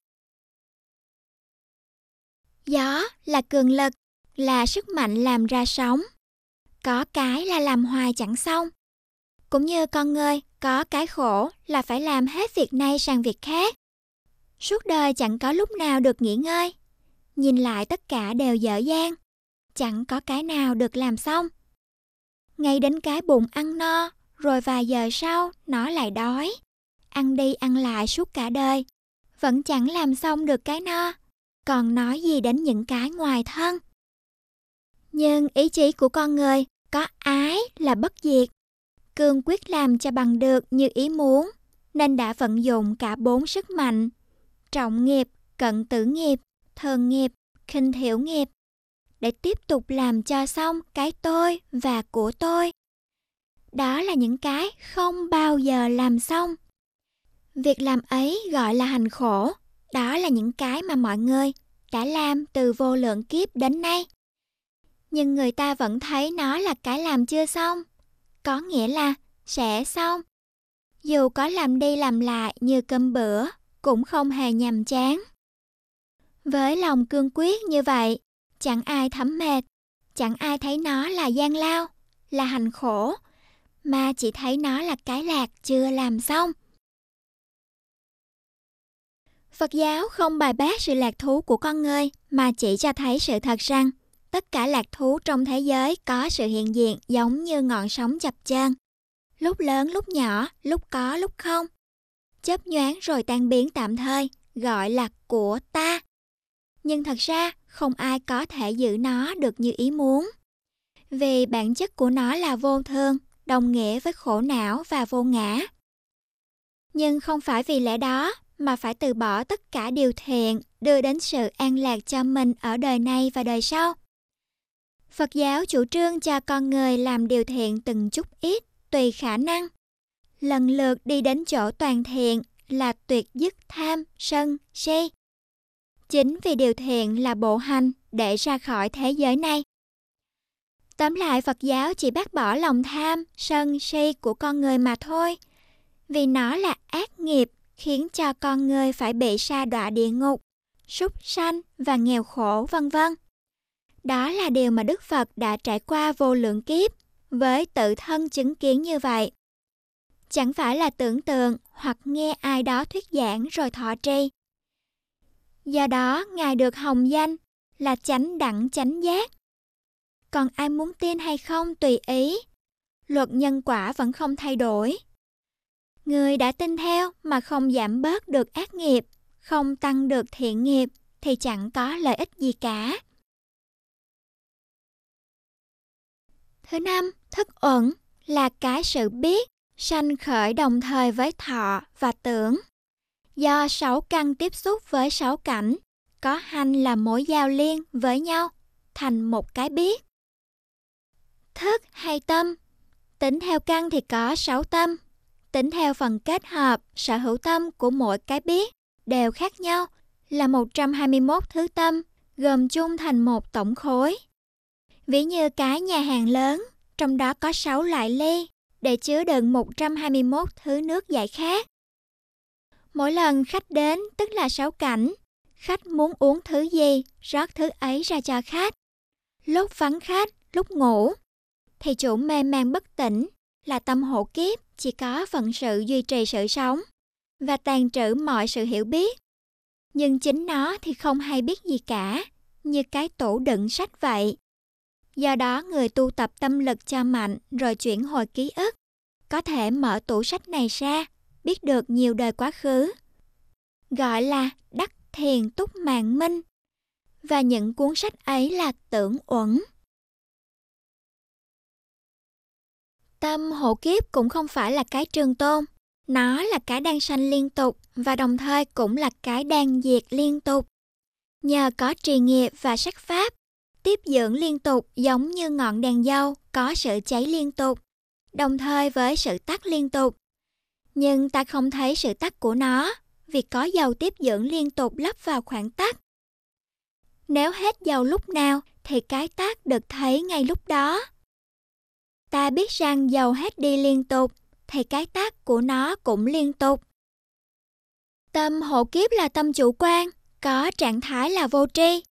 Gió là cường lực, là sức mạnh làm ra sóng. Có cái là làm hoài chẳng xong. Cũng như con người, có cái khổ là phải làm hết việc này sang việc khác. Suốt đời chẳng có lúc nào được nghỉ ngơi. Nhìn lại tất cả đều dở dang. Chẳng có cái nào được làm xong. Ngay đến cái bụng ăn no, rồi vài giờ sau nó lại đói. Ăn đi ăn lại suốt cả đời. Vẫn chẳng làm xong được cái no. Còn nói gì đến những cái ngoài thân. Nhưng ý chí của con người có ái là bất diệt. Cương quyết làm cho bằng được như ý muốn, nên đã vận dụng cả bốn sức mạnh. Trọng nghiệp, cận tử nghiệp, thần nghiệp, khinh thiểu nghiệp để tiếp tục làm cho xong cái tôi và của tôi. Đó là những cái không bao giờ làm xong. Việc làm ấy gọi là hành khổ, đó là những cái mà mọi người đã làm từ vô lượng kiếp đến nay nhưng người ta vẫn thấy nó là cái làm chưa xong, có nghĩa là sẽ xong. Dù có làm đi làm lại như cơm bữa, cũng không hề nhàm chán. Với lòng cương quyết như vậy, chẳng ai thấm mệt, chẳng ai thấy nó là gian lao, là hành khổ, mà chỉ thấy nó là cái lạc chưa làm xong. Phật giáo không bài bác sự lạc thú của con người mà chỉ cho thấy sự thật rằng tất cả lạc thú trong thế giới có sự hiện diện giống như ngọn sóng chập chờn, lúc lớn lúc nhỏ, lúc có lúc không. Chớp nhoáng rồi tan biến tạm thời, gọi là của ta. Nhưng thật ra không ai có thể giữ nó được như ý muốn. Vì bản chất của nó là vô thường, đồng nghĩa với khổ não và vô ngã. Nhưng không phải vì lẽ đó mà phải từ bỏ tất cả điều thiện đưa đến sự an lạc cho mình ở đời này và đời sau. Phật giáo chủ trương cho con người làm điều thiện từng chút ít tùy khả năng. Lần lượt đi đến chỗ toàn thiện là tuyệt dứt tham, sân, si. Chính vì điều thiện là bộ hành để ra khỏi thế giới này. Tóm lại Phật giáo chỉ bác bỏ lòng tham, sân, si của con người mà thôi. Vì nó là ác nghiệp khiến cho con người phải bị sa đọa địa ngục, súc sanh và nghèo khổ vân vân. Đó là điều mà Đức Phật đã trải qua vô lượng kiếp với tự thân chứng kiến như vậy. Chẳng phải là tưởng tượng hoặc nghe ai đó thuyết giảng rồi thọ trì. Do đó, Ngài được hồng danh là chánh đẳng chánh giác. Còn ai muốn tin hay không tùy ý. Luật nhân quả vẫn không thay đổi. Người đã tin theo mà không giảm bớt được ác nghiệp, không tăng được thiện nghiệp thì chẳng có lợi ích gì cả. Thứ năm, thức uẩn là cái sự biết sanh khởi đồng thời với thọ và tưởng. Do sáu căn tiếp xúc với sáu cảnh, có hành là mối giao liên với nhau, thành một cái biết. Thức hay tâm, tính theo căn thì có sáu tâm, tính theo phần kết hợp, sở hữu tâm của mỗi cái biết đều khác nhau là 121 thứ tâm, gồm chung thành một tổng khối. Ví như cái nhà hàng lớn, trong đó có 6 loại ly để chứa đựng 121 thứ nước giải khát. Mỗi lần khách đến tức là sáu cảnh, khách muốn uống thứ gì, rót thứ ấy ra cho khách. Lúc vắng khách, lúc ngủ, thì chủ mê man bất tỉnh là tâm hộ kiếp chỉ có phận sự duy trì sự sống và tàn trữ mọi sự hiểu biết. Nhưng chính nó thì không hay biết gì cả, như cái tủ đựng sách vậy. Do đó người tu tập tâm lực cho mạnh rồi chuyển hồi ký ức, có thể mở tủ sách này ra, biết được nhiều đời quá khứ. Gọi là đắc thiền túc mạng minh. Và những cuốn sách ấy là tưởng uẩn. Tâm hộ kiếp cũng không phải là cái trường tôn, nó là cái đang sanh liên tục và đồng thời cũng là cái đang diệt liên tục. Nhờ có trì nghiệp và sắc pháp, tiếp dưỡng liên tục giống như ngọn đèn dâu có sự cháy liên tục, đồng thời với sự tắt liên tục. Nhưng ta không thấy sự tắt của nó vì có dầu tiếp dưỡng liên tục lắp vào khoảng tắt. Nếu hết dầu lúc nào thì cái tắt được thấy ngay lúc đó. Ta biết rằng dầu hết đi liên tục thì cái tắt của nó cũng liên tục. Tâm hộ kiếp là tâm chủ quan, có trạng thái là vô tri.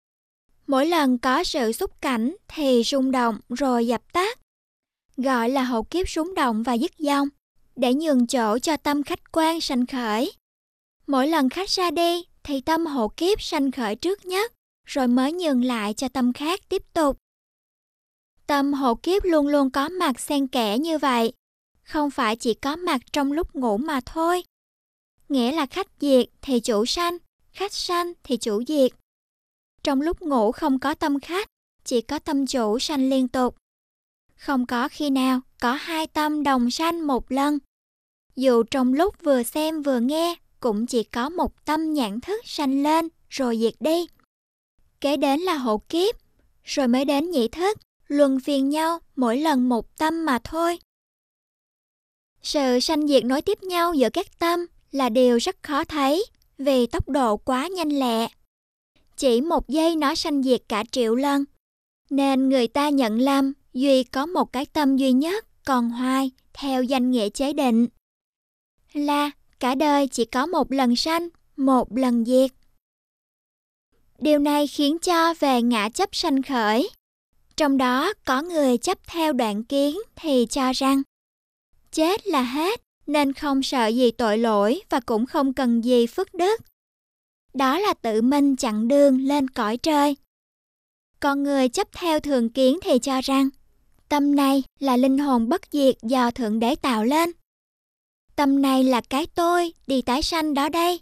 Mỗi lần có sự xúc cảnh thì rung động rồi dập tắt. Gọi là hộ kiếp rung động và dứt dòng, để nhường chỗ cho tâm khách quan sanh khởi. Mỗi lần khách ra đi thì tâm hộ kiếp sanh khởi trước nhất, rồi mới nhường lại cho tâm khác tiếp tục. Tâm hộ kiếp luôn luôn có mặt xen kẽ như vậy, không phải chỉ có mặt trong lúc ngủ mà thôi. Nghĩa là khách diệt thì chủ sanh, khách sanh thì chủ diệt. Trong lúc ngủ không có tâm khách, chỉ có tâm chủ sanh liên tục. Không có khi nào có hai tâm đồng sanh một lần. Dù trong lúc vừa xem vừa nghe, cũng chỉ có một tâm nhãn thức sanh lên rồi diệt đi. Kế đến là hộ kiếp, rồi mới đến nhị thức, luân phiền nhau mỗi lần một tâm mà thôi. Sự sanh diệt nối tiếp nhau giữa các tâm là điều rất khó thấy vì tốc độ quá nhanh lẹ. Chỉ một giây nó sanh diệt cả triệu lần. Nên người ta nhận lầm Duy có một cái tâm duy nhất còn hoài theo danh nghĩa chế định là cả đời chỉ có một lần sanh, một lần diệt. Điều này khiến cho về ngã chấp sanh khởi. Trong đó có người chấp theo đoạn kiến thì cho rằng chết là hết nên không sợ gì tội lỗi và cũng không cần gì phước đức. Đó là tự mình chặn đường lên cõi trời. Còn người chấp theo thường kiến thì cho rằng tâm này là linh hồn bất diệt do Thượng Đế tạo lên. Tâm này là cái tôi đi tái sanh đó đây.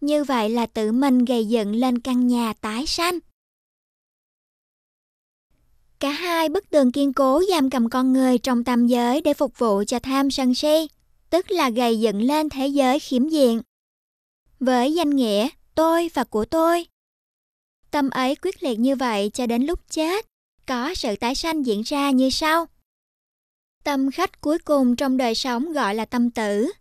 Như vậy là tự mình gây dựng lên căn nhà tái sanh. Cả hai bức tường kiên cố giam cầm con người trong tam giới để phục vụ cho tham sân si, tức là gây dựng lên thế giới khiếm diện. Với danh nghĩa tôi và của tôi. Tâm ấy quyết liệt như vậy cho đến lúc chết, có sự tái sanh diễn ra như sau. Tâm khách cuối cùng trong đời sống gọi là tâm tử.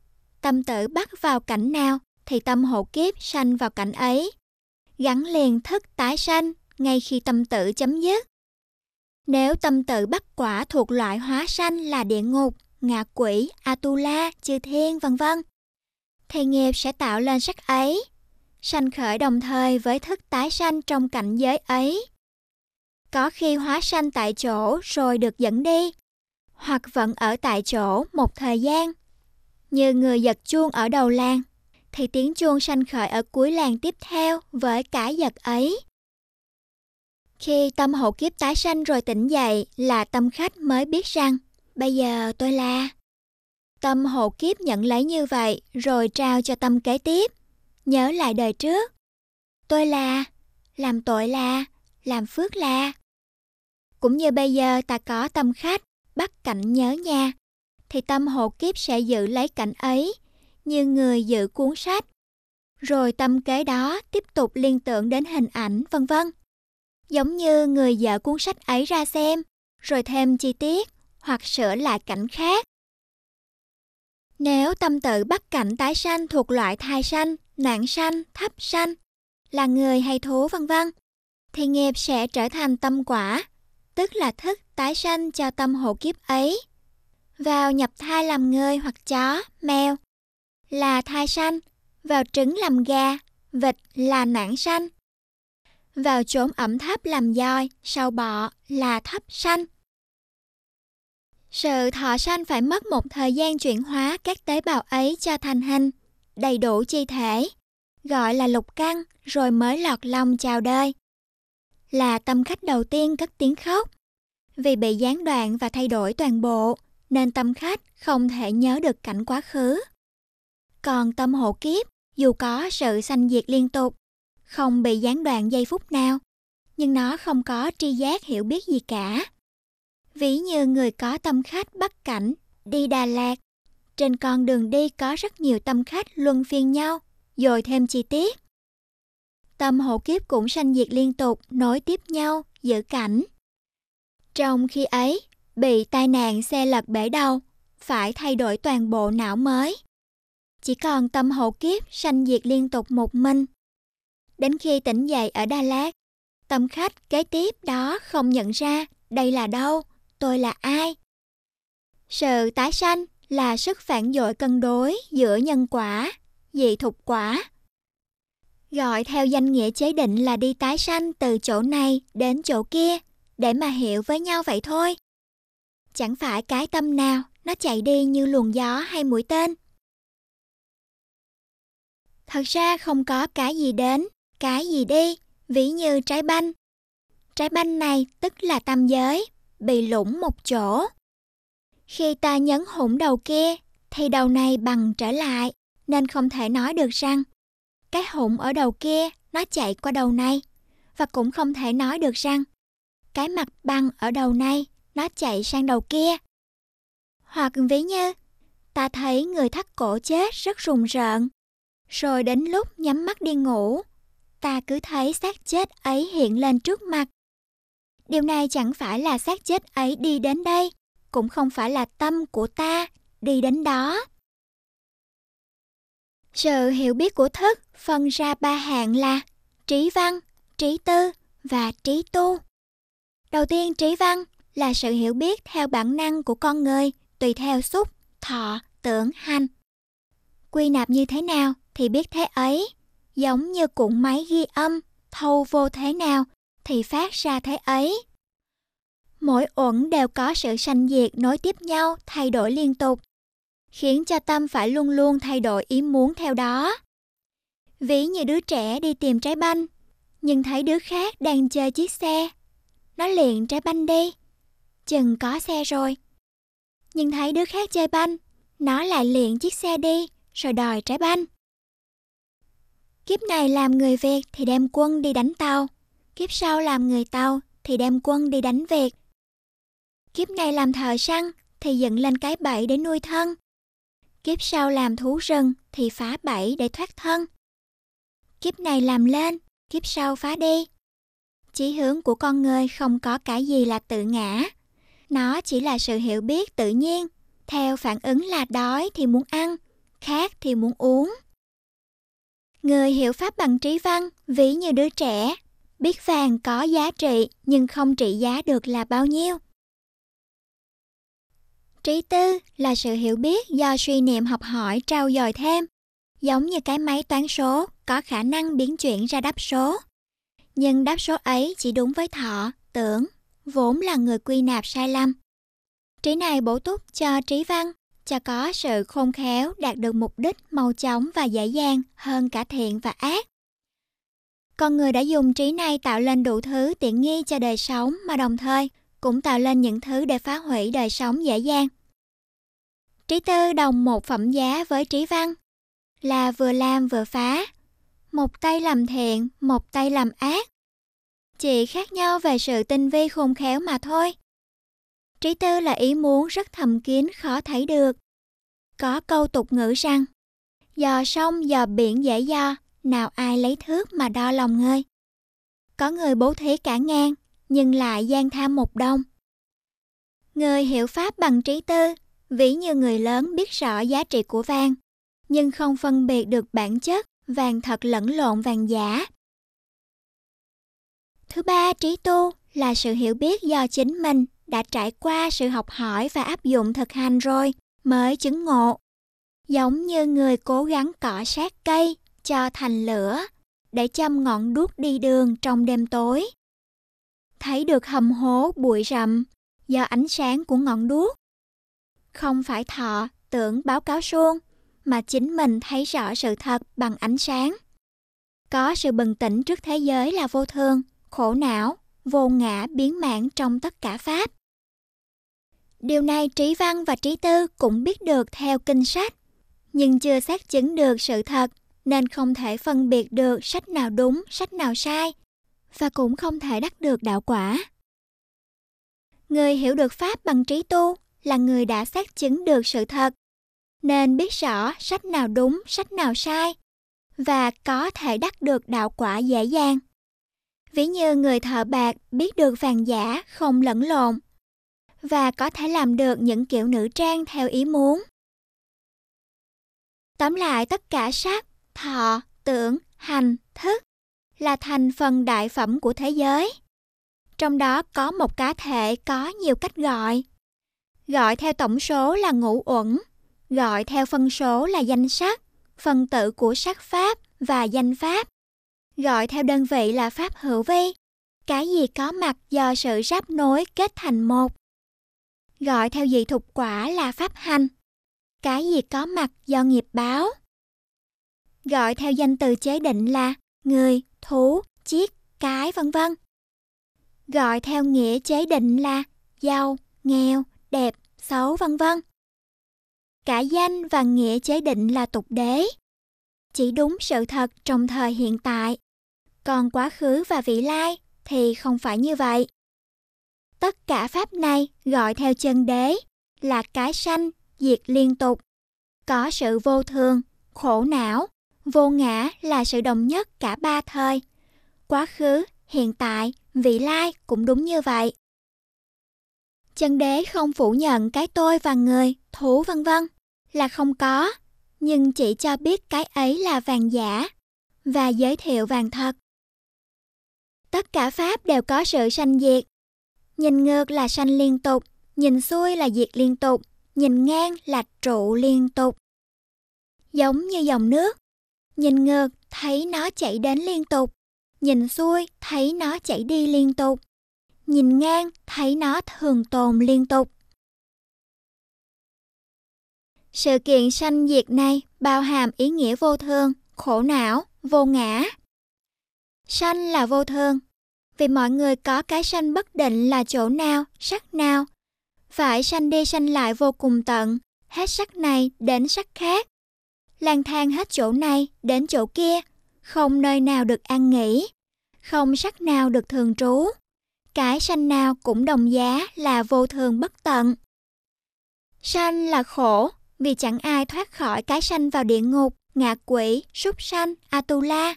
Tâm tử bắt vào cảnh nào thì tâm hộ kiếp sanh vào cảnh ấy. Gắn liền thức tái sanh ngay khi tâm tử chấm dứt. Nếu tâm tử bắt quả thuộc loại hóa sanh là địa ngục, ngạ quỷ, Atula, chư thiên vân vân, thì nghiệp sẽ tạo lên sắc ấy, sanh khởi đồng thời với thức tái sanh trong cảnh giới ấy. Có khi hóa sanh tại chỗ rồi được dẫn đi, hoặc vẫn ở tại chỗ một thời gian. Như người giật chuông ở đầu làng, thì tiếng chuông sanh khởi ở cuối làng tiếp theo với cả giật ấy. Khi tâm hộ kiếp tái sanh rồi tỉnh dậy là tâm khách mới biết rằng bây giờ tôi là. Tâm hộ kiếp nhận lấy như vậy rồi trao cho tâm kế tiếp. Nhớ lại đời trước. Tôi là, làm tội là, làm phước là. Cũng như bây giờ ta có tâm khách, bắt cảnh nhớ nhà, thì tâm hộ kiếp sẽ giữ lấy cảnh ấy, như người giữ cuốn sách. Rồi tâm kế đó tiếp tục liên tưởng đến hình ảnh, vân vân giống như người dở cuốn sách ấy ra xem, rồi thêm chi tiết hoặc sửa lại cảnh khác. Nếu tâm tự bắt cảnh tái sanh thuộc loại thai sanh, nạn sanh, thấp sanh, là người hay thú vân vân, thì nghiệp sẽ trở thành tâm quả, tức là thức tái sanh cho tâm hộ kiếp ấy. Vào nhập thai làm người hoặc chó, mèo là thai sanh, vào trứng làm gà, vịt là nản sanh, vào chốn ẩm thấp làm dòi, sau bọ là thấp sanh. Sự thọ sanh phải mất một thời gian chuyển hóa các tế bào ấy cho thành hình, đầy đủ chi thể, gọi là lục căn rồi mới lọt lòng chào đời. Là tâm khách đầu tiên cất tiếng khóc. Vì bị gián đoạn và thay đổi toàn bộ, nên tâm khách không thể nhớ được cảnh quá khứ. Còn tâm hộ kiếp, dù có sự sanh diệt liên tục, không bị gián đoạn giây phút nào, nhưng nó không có tri giác hiểu biết gì cả. Ví như người có tâm khách bắt cảnh, đi Đà Lạt. Trên con đường đi có rất nhiều tâm khách luân phiên nhau, rồi thêm chi tiết. Tâm hộ kiếp cũng sanh diệt liên tục, nối tiếp nhau, giữ cảnh. Trong khi ấy, bị tai nạn xe lật bể đầu, phải thay đổi toàn bộ não mới. Chỉ còn tâm hộ kiếp sanh diệt liên tục một mình, Đến khi tỉnh dậy ở Đà Lạt, tâm khách kế tiếp đó không nhận ra đây là đâu, tôi là ai. Sự tái sanh là sức phản dội cân đối giữa nhân quả, dị thục quả. Gọi theo danh nghĩa chế định là đi tái sanh từ chỗ này đến chỗ kia để mà hiểu với nhau vậy thôi. Chẳng phải cái tâm nào nó chạy đi như luồng gió hay mũi tên. Thật ra không có cái gì đến cái gì đi, ví như trái banh. Trái banh này tức là tam giới, bị lủng một chỗ. Khi ta nhấn hủng đầu kia, thì đầu này bằng trở lại, nên không thể nói được rằng cái hụng ở đầu kia nó chạy qua đầu này, và cũng không thể nói được rằng cái mặt băng ở đầu này nó chạy sang đầu kia. Hoặc ví như, ta thấy người thắt cổ chết rất rùng rợn, rồi đến lúc nhắm mắt đi ngủ ta cứ thấy xác chết ấy hiện lên trước mặt. Điều này chẳng phải là xác chết ấy đi đến đây, cũng không phải là tâm của ta đi đến đó. Sự hiểu biết của thức phân ra ba hạng là trí văn, trí tư và trí tu. Đầu tiên trí văn là sự hiểu biết theo bản năng của con người, tùy theo xúc, thọ, tưởng, hành. Quy nạp như thế nào thì biết thế ấy, giống như cuộn máy ghi âm, thâu vô thế nào thì phát ra thế ấy. Mỗi uẩn đều có sự sanh diệt nối tiếp nhau, thay đổi liên tục, khiến cho tâm phải luôn luôn thay đổi ý muốn theo đó. Ví như đứa trẻ đi tìm trái banh, nhưng thấy đứa khác đang chơi chiếc xe. Nó liền trái banh đi, chừng có xe rồi. Nhưng thấy đứa khác chơi banh, nó lại liền chiếc xe đi, rồi đòi trái banh. Kiếp này làm người Việt thì đem quân đi đánh tàu, kiếp sau làm người tàu thì đem quân đi đánh Việt. Kiếp này làm thợ săn thì dựng lên cái bẫy để nuôi thân. Kiếp sau làm thú rừng thì phá bẫy để thoát thân. Kiếp này làm lên, kiếp sau phá đi. Chí hướng của con người không có cái gì là tự ngã. Nó chỉ là sự hiểu biết tự nhiên, theo phản ứng là đói thì muốn ăn, khát thì muốn uống. Người hiểu pháp bằng trí văn, ví như đứa trẻ, biết vàng có giá trị nhưng không trị giá được là bao nhiêu. Trí tư là sự hiểu biết do suy niệm học hỏi trao dồi thêm, giống như cái máy toán số có khả năng biến chuyển ra đáp số. Nhưng đáp số ấy chỉ đúng với thọ, tưởng, vốn là người quy nạp sai lầm. Trí này bổ túc cho trí văn, cho có sự khôn khéo đạt được mục đích mau chóng và dễ dàng hơn cả thiện và ác. Con người đã dùng trí này tạo lên đủ thứ tiện nghi cho đời sống mà đồng thời cũng tạo lên những thứ để phá hủy đời sống dễ dàng. Trí tư đồng một phẩm giá với trí văn, là vừa làm vừa phá. Một tay làm thiện, một tay làm ác. Chỉ khác nhau về sự tinh vi khôn khéo mà thôi. Trí tư là ý muốn rất thầm kín khó thấy được. Có câu tục ngữ rằng, dò sông dò biển dễ do, nào ai lấy thước mà đo lòng người. Có người bố thí cả ngàn, nhưng lại gian tham một đồng. Người hiểu pháp bằng trí tư, ví như người lớn biết rõ giá trị của vàng, nhưng không phân biệt được bản chất vàng thật lẫn lộn vàng giả. Thứ ba, trí tu là sự hiểu biết do chính mình đã trải qua sự học hỏi và áp dụng thực hành rồi mới chứng ngộ. Giống như người cố gắng cọ sát cây cho thành lửa để châm ngọn đuốc đi đường trong đêm tối. Thấy được hầm hố bụi rậm do ánh sáng của ngọn đuốc. Không phải thọ tưởng báo cáo suông mà chính mình thấy rõ sự thật bằng ánh sáng. Có sự bừng tỉnh trước thế giới là vô thường, khổ não, vô ngã biến mạng trong tất cả pháp. Điều này trí văn và trí tư cũng biết được theo kinh sách, nhưng chưa xác chứng được sự thật nên không thể phân biệt được sách nào đúng, sách nào sai, và cũng không thể đắc được đạo quả. Người hiểu được Pháp bằng trí tu là người đã xác chứng được sự thật, nên biết rõ sách nào đúng, sách nào sai, và có thể đắc được đạo quả dễ dàng. Ví như người thợ bạc biết được vàng giả không lẫn lộn, và có thể làm được những kiểu nữ trang theo ý muốn. Tóm lại tất cả sắc, thọ, tưởng, hành, thức là thành phần đại phẩm của thế giới. Trong đó có một cá thể có nhiều cách gọi. Gọi theo tổng số là ngũ uẩn, gọi theo phân số là danh sắc, phân tử của sắc pháp và danh pháp. Gọi theo đơn vị là pháp hữu vi, cái gì có mặt do sự ráp nối kết thành một. Gọi theo dị thục quả là pháp hành, cái gì có mặt do nghiệp báo. Gọi theo danh từ chế định là người, thú, chiếc, cái vân vân. Gọi theo nghĩa chế định là giàu, nghèo, đẹp, xấu vân vân. Cả danh và nghĩa chế định là tục đế. Chỉ đúng sự thật trong thời hiện tại. Còn quá khứ và vị lai thì không phải như vậy. Tất cả pháp này gọi theo chân đế là cái sanh, diệt liên tục. Có sự vô thường, khổ não, vô ngã là sự đồng nhất cả ba thời. Quá khứ, hiện tại, vị lai cũng đúng như vậy. Chân đế không phủ nhận cái tôi và người, thú vân vân là không có, nhưng chỉ cho biết cái ấy là vàng giả và giới thiệu vàng thật. Tất cả pháp đều có sự sanh diệt, Nhìn ngược là sanh liên tục, nhìn xuôi là diệt liên tục, nhìn ngang là trụ liên tục. Giống như dòng nước, nhìn ngược thấy nó chảy đến liên tục, nhìn xuôi thấy nó chảy đi liên tục, nhìn ngang thấy nó thường tồn liên tục. Sự kiện sanh diệt này bao hàm ý nghĩa vô thường, khổ não, vô ngã. Sanh là vô thường, vì mọi người có cái sanh bất định là chỗ nào, sắc nào. Phải sanh đi sanh lại vô cùng tận, hết sắc này đến sắc khác. lang thang hết chỗ này đến chỗ kia, không nơi nào được an nghỉ, không sắc nào được thường trú. Cái sanh nào cũng đồng giá là vô thường bất tận. Sanh là khổ, vì chẳng ai thoát khỏi cái sanh vào địa ngục, ngạ quỷ, súc sanh, Atula.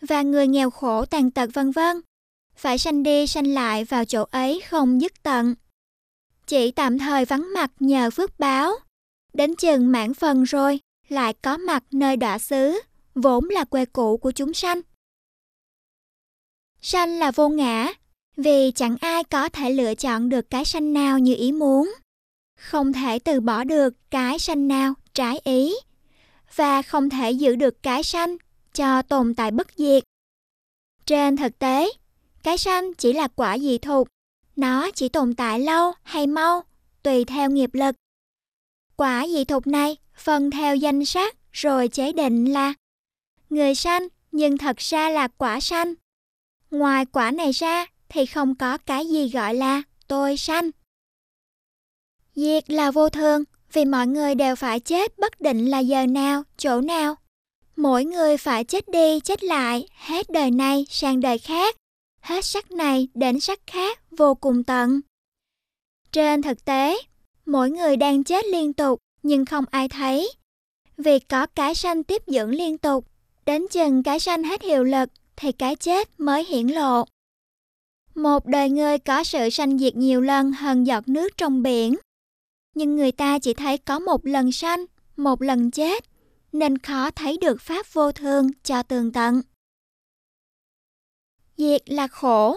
Và người nghèo khổ tàn tật vân vân phải sanh đi sanh lại vào chỗ ấy không dứt tận. Chỉ tạm thời vắng mặt nhờ phước báo, đến chừng mãn phần rồi, lại có mặt nơi đọa xứ, vốn là quê cũ của chúng sanh. Sanh là vô ngã, vì chẳng ai có thể lựa chọn được cái sanh nào như ý muốn. Không thể từ bỏ được cái sanh nào trái ý, và không thể giữ được cái sanh cho tồn tại bất diệt. Trên thực tế, cái sanh chỉ là quả dị thục, nó chỉ tồn tại lâu hay mau, tùy theo nghiệp lực. Quả dị thục này phân theo danh sắc rồi chế định là người sanh nhưng thật ra là quả sanh. Ngoài quả này ra thì không có cái gì gọi là tôi sanh. Diệt là vô thường vì mọi người đều phải chết bất định là giờ nào, chỗ nào. Mỗi người phải chết đi chết lại hết đời này sang đời khác hết sắc này đến sắc khác vô cùng tận. Trên thực tế, mỗi người đang chết liên tục nhưng không ai thấy. Vì có cái sanh tiếp dưỡng liên tục, đến chừng cái sanh hết hiệu lực thì cái chết mới hiển lộ. Một đời người có sự sanh diệt nhiều lần hơn giọt nước trong biển. Nhưng người ta chỉ thấy có một lần sanh, một lần chết, nên khó thấy được pháp vô thường cho tường tận. Diệt là khổ,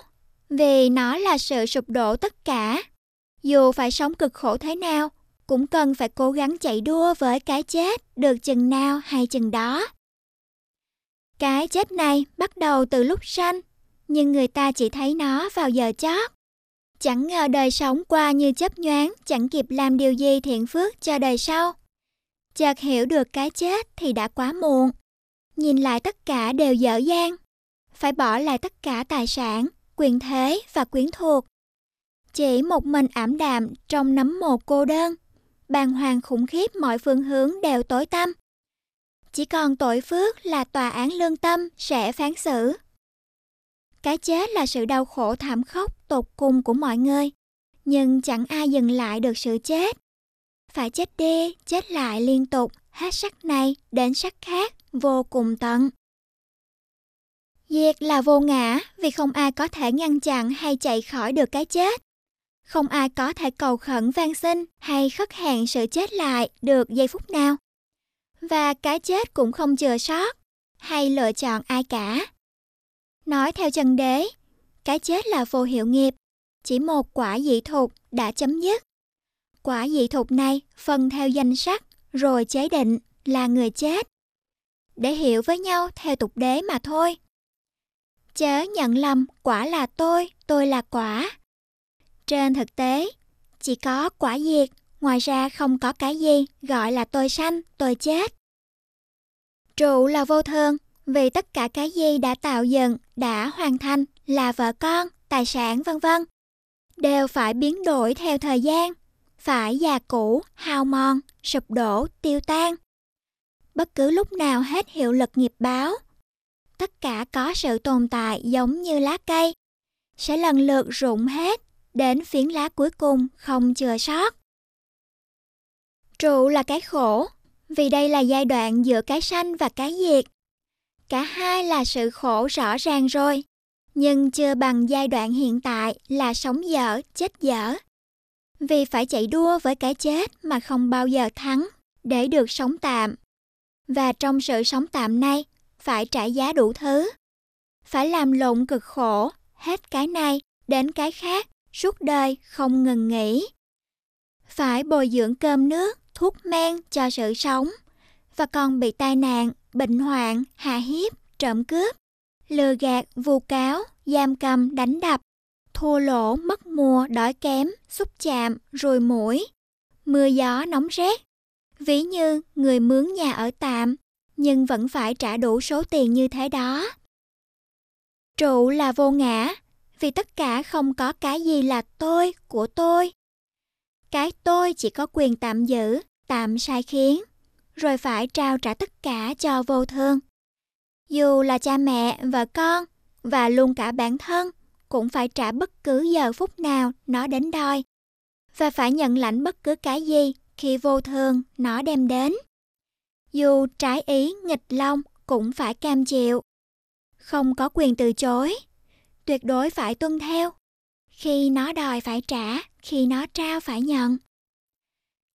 vì nó là sự sụp đổ tất cả. Dù phải sống cực khổ thế nào, cũng cần phải cố gắng chạy đua với cái chết được chừng nào hay chừng đó. Cái chết này bắt đầu từ lúc sanh, nhưng người ta chỉ thấy nó vào giờ chót. Chẳng ngờ đời sống qua như chớp nhoáng, chẳng kịp làm điều gì thiện phước cho đời sau. Chợt hiểu được cái chết thì đã quá muộn. Nhìn lại tất cả đều dở dang, phải bỏ lại tất cả tài sản, quyền thế và quyến thuộc. Chỉ một mình ảm đạm trong nấm mồ cô đơn, bàn hoàng khủng khiếp mọi phương hướng đều tối tăm. Chỉ còn tội phước là tòa án lương tâm sẽ phán xử. Cái chết là sự đau khổ thảm khốc tột cùng của mọi người, nhưng chẳng ai dừng lại được sự chết. Phải chết đi, chết lại liên tục, hết sắc này đến sắc khác, vô cùng tận. Diệt là vô ngã vì không ai có thể ngăn chặn hay chạy khỏi được cái chết. Không ai có thể cầu khẩn van xin hay khất hẹn sự chết lại được giây phút nào. Và cái chết cũng không chừa sót hay lựa chọn ai cả. Nói theo chân đế, cái chết là vô hiệu nghiệp, chỉ một quả dị thục đã chấm dứt. Quả dị thục này phân theo danh sắc rồi chế định là người chết. Để hiểu với nhau theo tục đế mà thôi. Chớ nhận lầm quả là tôi, tôi là quả. Trên thực tế, chỉ có quả diệt, ngoài ra không có cái gì gọi là tôi sanh, tôi chết. Trụ là vô thường, vì tất cả cái gì đã tạo dựng, đã hoàn thành là vợ con, tài sản vân vân đều phải biến đổi theo thời gian, phải già cũ, hao mòn, sụp đổ, tiêu tan. Bất cứ lúc nào hết hiệu lực nghiệp báo, tất cả có sự tồn tại giống như lá cây, sẽ lần lượt rụng hết, đến phiến lá cuối cùng không chừa sót. Trụ là cái khổ, vì đây là giai đoạn giữa cái sanh và cái diệt. Cả hai là sự khổ rõ ràng rồi, nhưng chưa bằng giai đoạn hiện tại là sống dở, chết dở. Vì phải chạy đua với cái chết mà không bao giờ thắng để được sống tạm. Và trong sự sống tạm này, phải trả giá đủ thứ. Phải làm lộn cực khổ, hết cái này đến cái khác suốt đời không ngừng nghỉ. Phải bồi dưỡng cơm nước, thuốc men cho sự sống, và còn bị tai nạn, bệnh hoạn, hạ hiếp, trộm cướp, lừa gạt, vu cáo, giam cầm, đánh đập, thua lỗ, mất mùa, đói kém, xúc chạm, rồi mũi, mưa gió nóng rét. Ví như người mướn nhà ở tạm, nhưng vẫn phải trả đủ số tiền như thế đó. Trụ là vô ngã, vì tất cả không có cái gì là tôi, của tôi. Cái tôi chỉ có quyền tạm giữ, tạm sai khiến, rồi phải trao trả tất cả cho vô thương. Dù là cha mẹ, vợ con, và luôn cả bản thân, cũng phải trả bất cứ giờ phút nào nó đến đòi. Và phải nhận lãnh bất cứ cái gì khi vô thường nó đem đến. Dù trái ý nghịch long cũng phải cam chịu. Không có quyền từ chối. Tuyệt đối phải tuân theo. Khi nó đòi phải trả, khi nó trao phải nhận.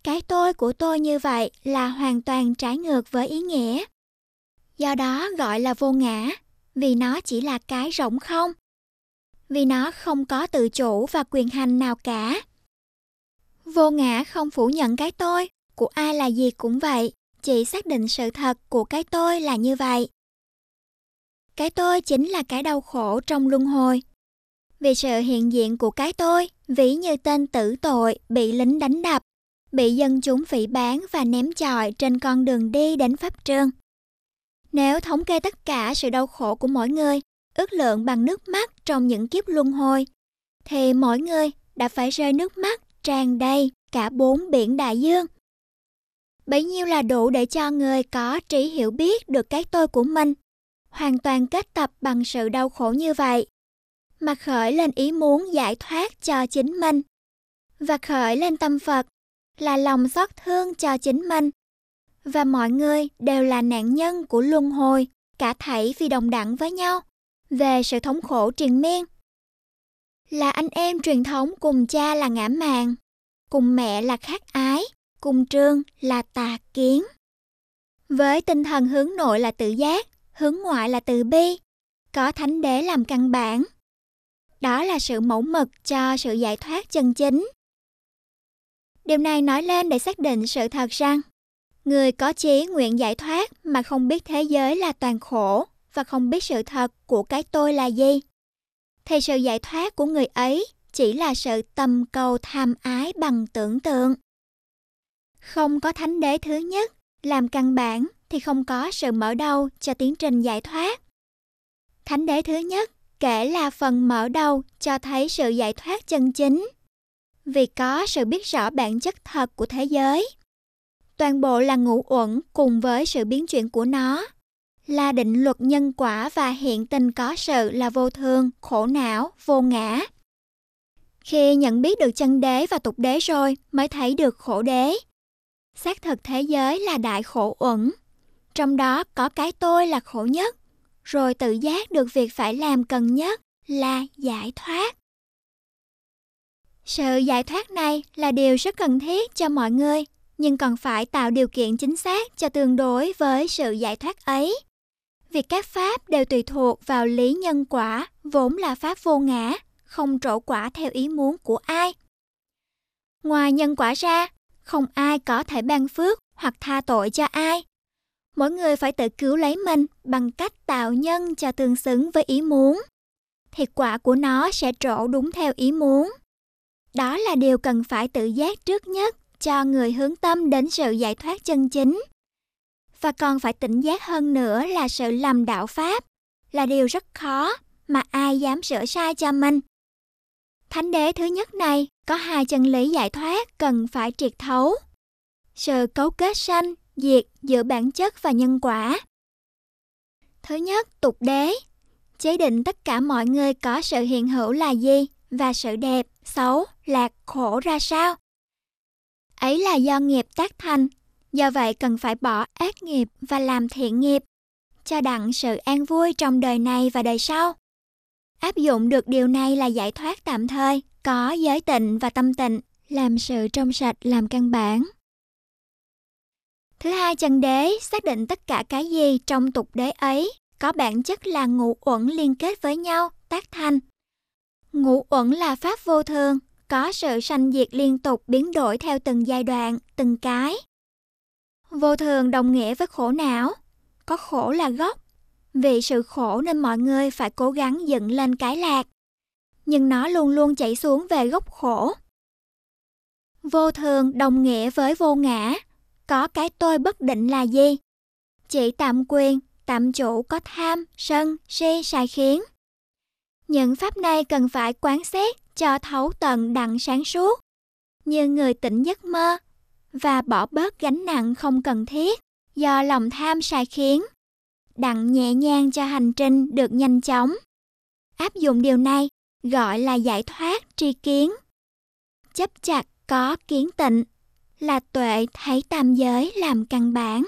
Cái tôi của tôi như vậy là hoàn toàn trái ngược với ý nghĩa. Do đó gọi là vô ngã, vì nó chỉ là cái rỗng không. Vì nó không có tự chủ và quyền hành nào cả. Vô ngã không phủ nhận cái tôi, của ai là gì cũng vậy, chỉ xác định sự thật của cái tôi là như vậy. Cái tôi chính là cái đau khổ trong luân hồi. Vì sự hiện diện của cái tôi, ví như tên tử tội bị lính đánh đập, bị dân chúng phỉ bán và ném chọi trên con đường đi đến pháp trương. Nếu thống kê tất cả sự đau khổ của mỗi người, ước lượng bằng nước mắt trong những kiếp luân hồi, thì mỗi người đã phải rơi nước mắt tràn đầy cả bốn biển đại dương. Bấy nhiêu là đủ để cho người có trí hiểu biết được cái tôi của mình, hoàn toàn kết tập bằng sự đau khổ như vậy, mà khởi lên ý muốn giải thoát cho chính mình, và khởi lên tâm Phật là lòng xót thương cho chính mình và mọi người đều là nạn nhân của luân hồi, cả thảy vì đồng đẳng với nhau, về sự thống khổ triền miên. Là anh em truyền thống cùng cha là ngã màng, cùng mẹ là khát ái, cùng trương là tà kiến. Với tinh thần hướng nội là tự giác, hướng ngoại là từ bi, có thánh đế làm căn bản. Đó là sự mẫu mực cho sự giải thoát chân chính. Điều này nói lên để xác định sự thật rằng, Người có chí nguyện giải thoát mà không biết thế giới là toàn khổ và không biết sự thật của cái tôi là gì. Thì sự giải thoát của người ấy chỉ là sự tầm cầu tham ái bằng tưởng tượng. Không có thánh đế thứ nhất làm căn bản thì không có sự mở đầu cho tiến trình giải thoát. Thánh đế thứ nhất kể là phần mở đầu cho thấy sự giải thoát chân chính. Vì có sự biết rõ bản chất thật của thế giới toàn bộ là ngũ uẩn cùng với sự biến chuyển của nó là định luật nhân quả và hiện tình có sự là vô thường, khổ não, vô ngã. Khi nhận biết được chân đế và tục đế rồi mới thấy được khổ đế. Xác thực thế giới là đại khổ uẩn, trong đó có cái tôi là khổ nhất, rồi tự giác được việc phải làm cần nhất là giải thoát. Sự giải thoát này là điều rất cần thiết cho mọi người nhưng còn phải tạo điều kiện chính xác cho tương đối với sự giải thoát ấy. Việc các pháp đều tùy thuộc vào lý nhân quả, vốn là pháp vô ngã, không trổ quả theo ý muốn của ai. Ngoài nhân quả ra, không ai có thể ban phước hoặc tha tội cho ai. Mỗi người phải tự cứu lấy mình bằng cách tạo nhân cho tương xứng với ý muốn. Thì quả của nó sẽ trổ đúng theo ý muốn. Đó là điều cần phải tự giác trước nhất cho người hướng tâm đến sự giải thoát chân chính. Và còn phải tỉnh giác hơn nữa là sự lầm đạo Pháp là điều rất khó mà ai dám sửa sai cho mình. Thánh đế thứ nhất này có hai chân lý giải thoát cần phải triệt thấu. Sự cấu kết sanh, diệt giữa bản chất và nhân quả. Thứ nhất, tục đế. Chế định tất cả mọi người có sự hiện hữu là gì và sự đẹp, xấu, lạc, khổ ra sao ấy là do nghiệp tác thành, do vậy cần phải bỏ ác nghiệp và làm thiện nghiệp, cho đặng sự an vui trong đời này và đời sau. Áp dụng được điều này là giải thoát tạm thời, có giới tịnh và tâm tịnh, làm sự trong sạch làm căn bản. Thứ hai, chân đế xác định tất cả cái gì trong tục đế ấy có bản chất là ngũ uẩn liên kết với nhau, tác thành. Ngũ uẩn là pháp vô thường, có sự sanh diệt liên tục biến đổi theo từng giai đoạn, từng cái. Vô thường đồng nghĩa với khổ não, có khổ là gốc. Vì sự khổ nên mọi người phải cố gắng dựng lên cái lạc, nhưng nó luôn luôn chảy xuống về gốc khổ. Vô thường đồng nghĩa với vô ngã, có cái tôi bất định là gì? Chỉ tạm quyền, tạm chủ có tham, sân, si, sai khiến. Những pháp này cần phải quán xét cho thấu tận đặng sáng suốt, như người tỉnh giấc mơ, và bỏ bớt gánh nặng không cần thiết do lòng tham sai khiến, đặng nhẹ nhàng cho hành trình được nhanh chóng. Áp dụng điều này gọi là giải thoát tri kiến. Chấp chặt có kiến tịnh là tuệ thấy tam giới làm căn bản.